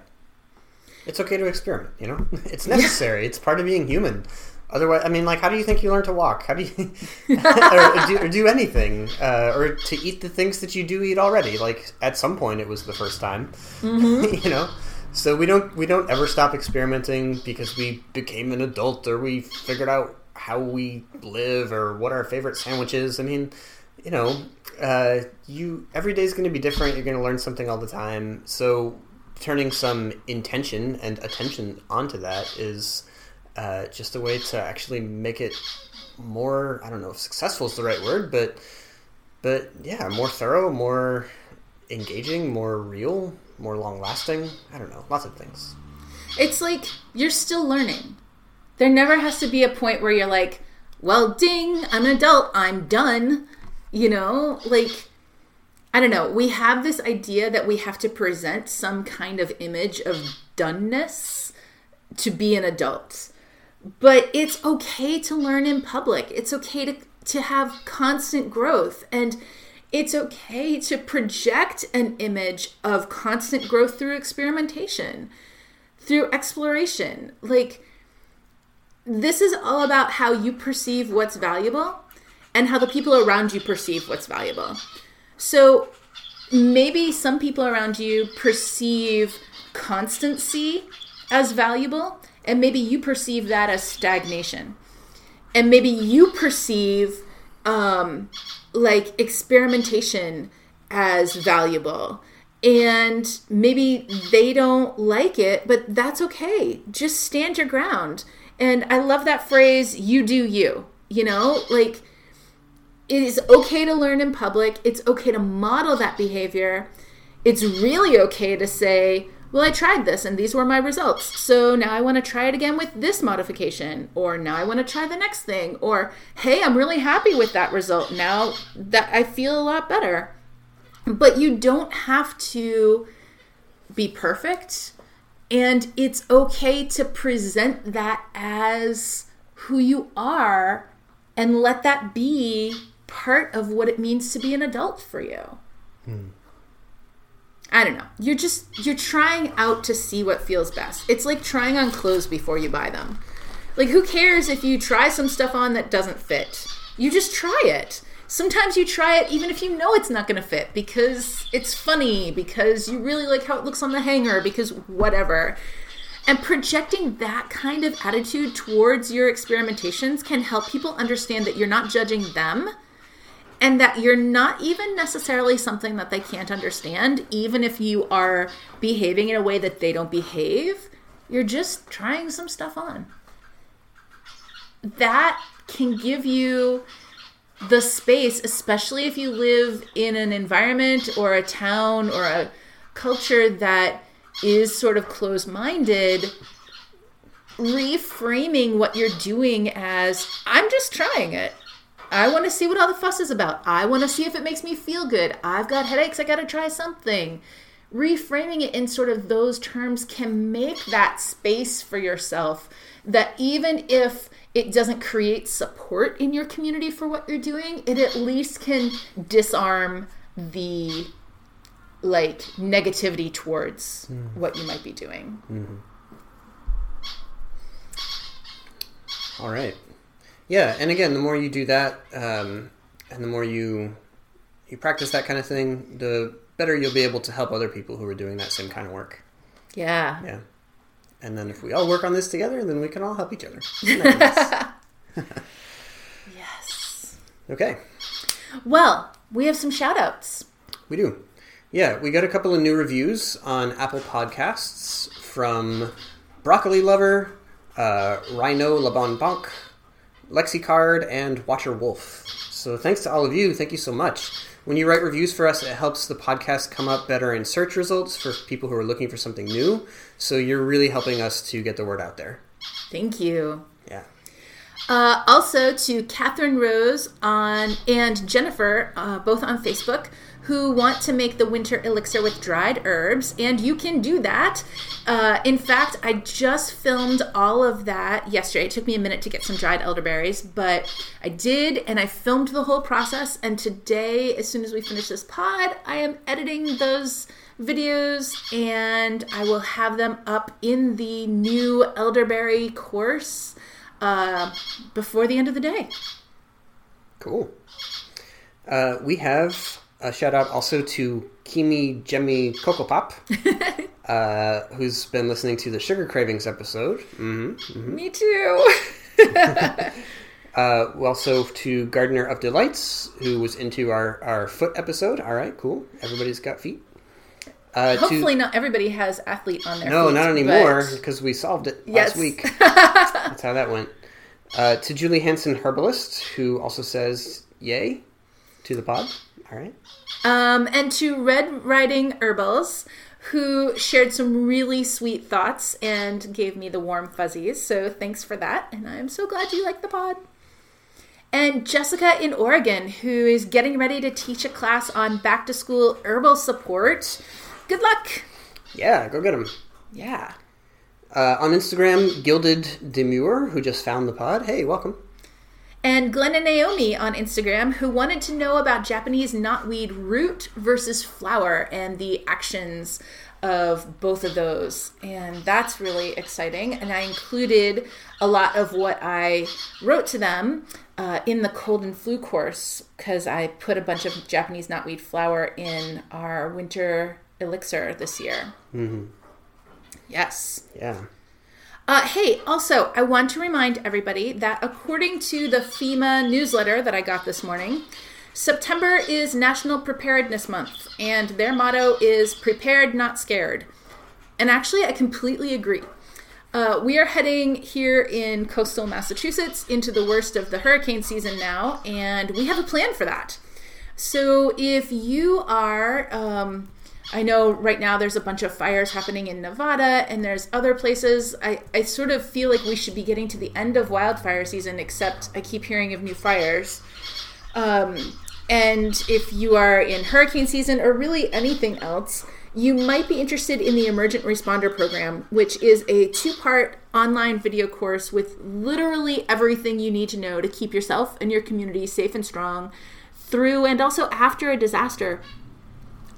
it's okay to experiment. You know, [laughs] it's necessary. Yeah. It's part of being human. Otherwise, I mean, like, how do you think you learn to walk? How do you [laughs] or, do, or do anything, uh, or to eat the things that you do eat already? Like, at some point, it was the first time. Mm-hmm. [laughs] you know, so we don't we don't ever stop experimenting because we became an adult or we figured out how we live or what our favorite sandwich is. I mean, you know, uh, you every day is going to be different. You're going to learn something all the time. So turning some intention and attention onto that is uh, just a way to actually make it more. I don't know if successful is the right word, but but yeah, more thorough, more engaging, more real, more long lasting. I don't know, lots of things. It's like you're still learning. There never has to be a point where you're like, well, ding, I'm an adult, I'm done. You know, like, I don't know. We have this idea that we have to present some kind of image of doneness to be an adult. But it's okay to learn in public. It's okay to, to have constant growth. And it's okay to project an image of constant growth through experimentation, through exploration. Like, this is all about how you perceive what's valuable and how the people around you perceive what's valuable. So maybe some people around you perceive constancy as valuable, and maybe you perceive that as stagnation. And maybe you perceive um, like experimentation as valuable. And maybe they don't like it, but that's okay. Just stand your ground. And I love that phrase, you do you. You know, like it is okay to learn in public. It's okay to model that behavior. It's really okay to say, well, I tried this and these were my results. So now I want to try it again with this modification. Or now I want to try the next thing. Or, hey, I'm really happy with that result. Now that I feel a lot better. But you don't have to be perfect. And it's okay to present that as who you are and let that be part of what it means to be an adult for you. Hmm. I don't know. You're just you're trying out to see what feels best. It's like trying on clothes before you buy them. Like who cares if you try some stuff on that doesn't fit? You just try it. Sometimes you try it even if you know it's not going to fit because it's funny, because you really like how it looks on the hanger, because whatever. And projecting that kind of attitude towards your experimentations can help people understand that you're not judging them and that you're not even necessarily something that they can't understand, even if you are behaving in a way that they don't behave. You're just trying some stuff on. That can give you the space, especially if you live in an environment or a town or a culture that is sort of closed minded, reframing what you're doing as I'm just trying it. I want to see what all the fuss is about. I want to see if it makes me feel good. I've got headaches. I got to try something. Reframing it in sort of those terms can make that space for yourself that even if it doesn't create support in your community for what you're doing, it at least can disarm the like negativity towards mm. what you might be doing. Mm-hmm. All right. Yeah, and again, the more you do that, um, and the more you you practice that kind of thing, the better you'll be able to help other people who are doing that same kind of work. Yeah. Yeah. And then if we all work on this together, then we can all help each other. [laughs] yes. Okay. Well, we have some shout outs. We do. Yeah, we got a couple of new reviews on Apple Podcasts from Broccoli Lover, uh, Rhino Labon Bonk, LexiCard, and Watcher Wolf. So thanks to all of you. Thank you so much. When you write reviews for us, it helps the podcast come up better in search results for people who are looking for something new. So you're really helping us to get the word out there. Thank you. Yeah. Uh, also to Catherine Rose on and Jennifer, uh, both on Facebook, who want to make the winter elixir with dried herbs, and you can do that. Uh, in fact, I just filmed all of that yesterday. It took me a minute to get some dried elderberries, but I did, and I filmed the whole process. And today, as soon as we finish this pod, I am editing those videos and I will have them up in the new elderberry course uh, before the end of the day. Cool. Uh, we have a shout out also to Kimi Jemmy Coco Pop, [laughs] uh, who's been listening to the Sugar Cravings episode. Mm-hmm, mm-hmm. Me too. [laughs] Uh, also to Gardener of Delights, who was into our, our foot episode. All right, cool. Everybody's got feet. Uh, Hopefully, to, not everybody has athlete on their. No, feet, not anymore because we solved it yes. last week. [laughs] That's how that went. Uh, to Julie Hanson, herbalist, who also says "Yay" to the pod. All right. Um, and to Red Riding Herbals, who shared some really sweet thoughts and gave me the warm fuzzies. So thanks for that, and I'm so glad you like the pod. And Jessica in Oregon, who is getting ready to teach a class on back to school herbal support. Good luck. Yeah, go get them. Yeah. Uh, on Instagram, Gilded Demure, who just found the pod. Hey, welcome. And Glenn and Naomi on Instagram, who wanted to know about Japanese knotweed root versus flower and the actions of both of those. And that's really exciting. And I included a lot of what I wrote to them uh, in the cold and flu course because I put a bunch of Japanese knotweed flower in our winter elixir this year. Mm-hmm. Yes. Yeah. Uh, hey, also, I want to remind everybody that according to the FEMA newsletter that I got this morning, September is National Preparedness Month, and their motto is Prepared, Not Scared. And actually, I completely agree. Uh, we are heading here in coastal Massachusetts into the worst of the hurricane season now, and we have a plan for that. So if you are um, I know right now there's a bunch of fires happening in Nevada and there's other places. I, I sort of feel like we should be getting to the end of wildfire season, except I keep hearing of new fires. Um, and if you are in hurricane season or really anything else, you might be interested in the Emergent Responder Program, which is a two part online video course with literally everything you need to know to keep yourself and your community safe and strong through and also after a disaster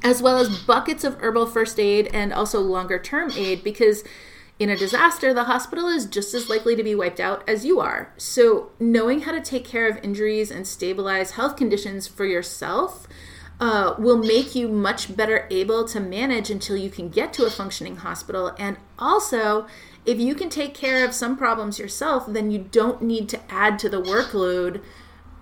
as well as buckets of herbal first aid and also longer term aid because in a disaster, the hospital is just as likely to be wiped out as you are. So, knowing how to take care of injuries and stabilize health conditions for yourself uh, will make you much better able to manage until you can get to a functioning hospital. And also, if you can take care of some problems yourself, then you don't need to add to the workload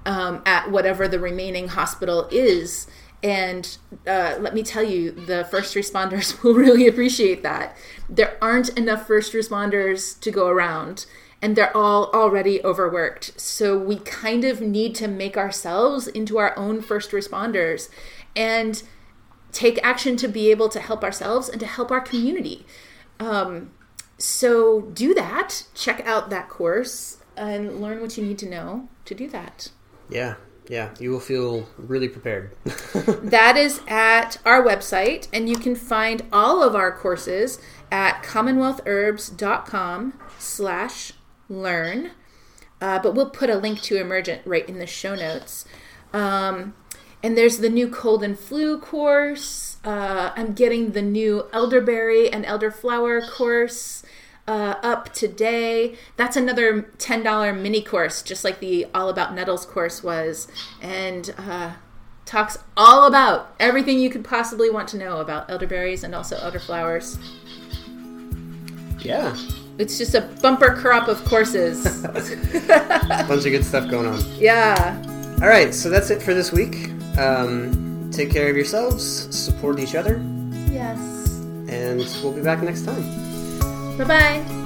um, at whatever the remaining hospital is. And uh, let me tell you, the first responders [laughs] will really appreciate that. There aren't enough first responders to go around, and they're all already overworked. So we kind of need to make ourselves into our own first responders and take action to be able to help ourselves and to help our community. Um, so do that. Check out that course and learn what you need to know to do that. Yeah, yeah, you will feel really prepared. [laughs] that is at our website, and you can find all of our courses at commonwealthherbs.com slash learn. Uh, but we'll put a link to Emergent right in the show notes. Um, and there's the new cold and flu course. Uh, I'm getting the new elderberry and elderflower course uh, up today. That's another $10 mini course, just like the All About Nettles course was, and uh, talks all about everything you could possibly want to know about elderberries and also elderflowers. Yeah. It's just a bumper crop of courses. a [laughs] bunch of good stuff going on. Yeah. All right, so that's it for this week. Um, take care of yourselves, support each other. Yes. And we'll be back next time. 拜拜。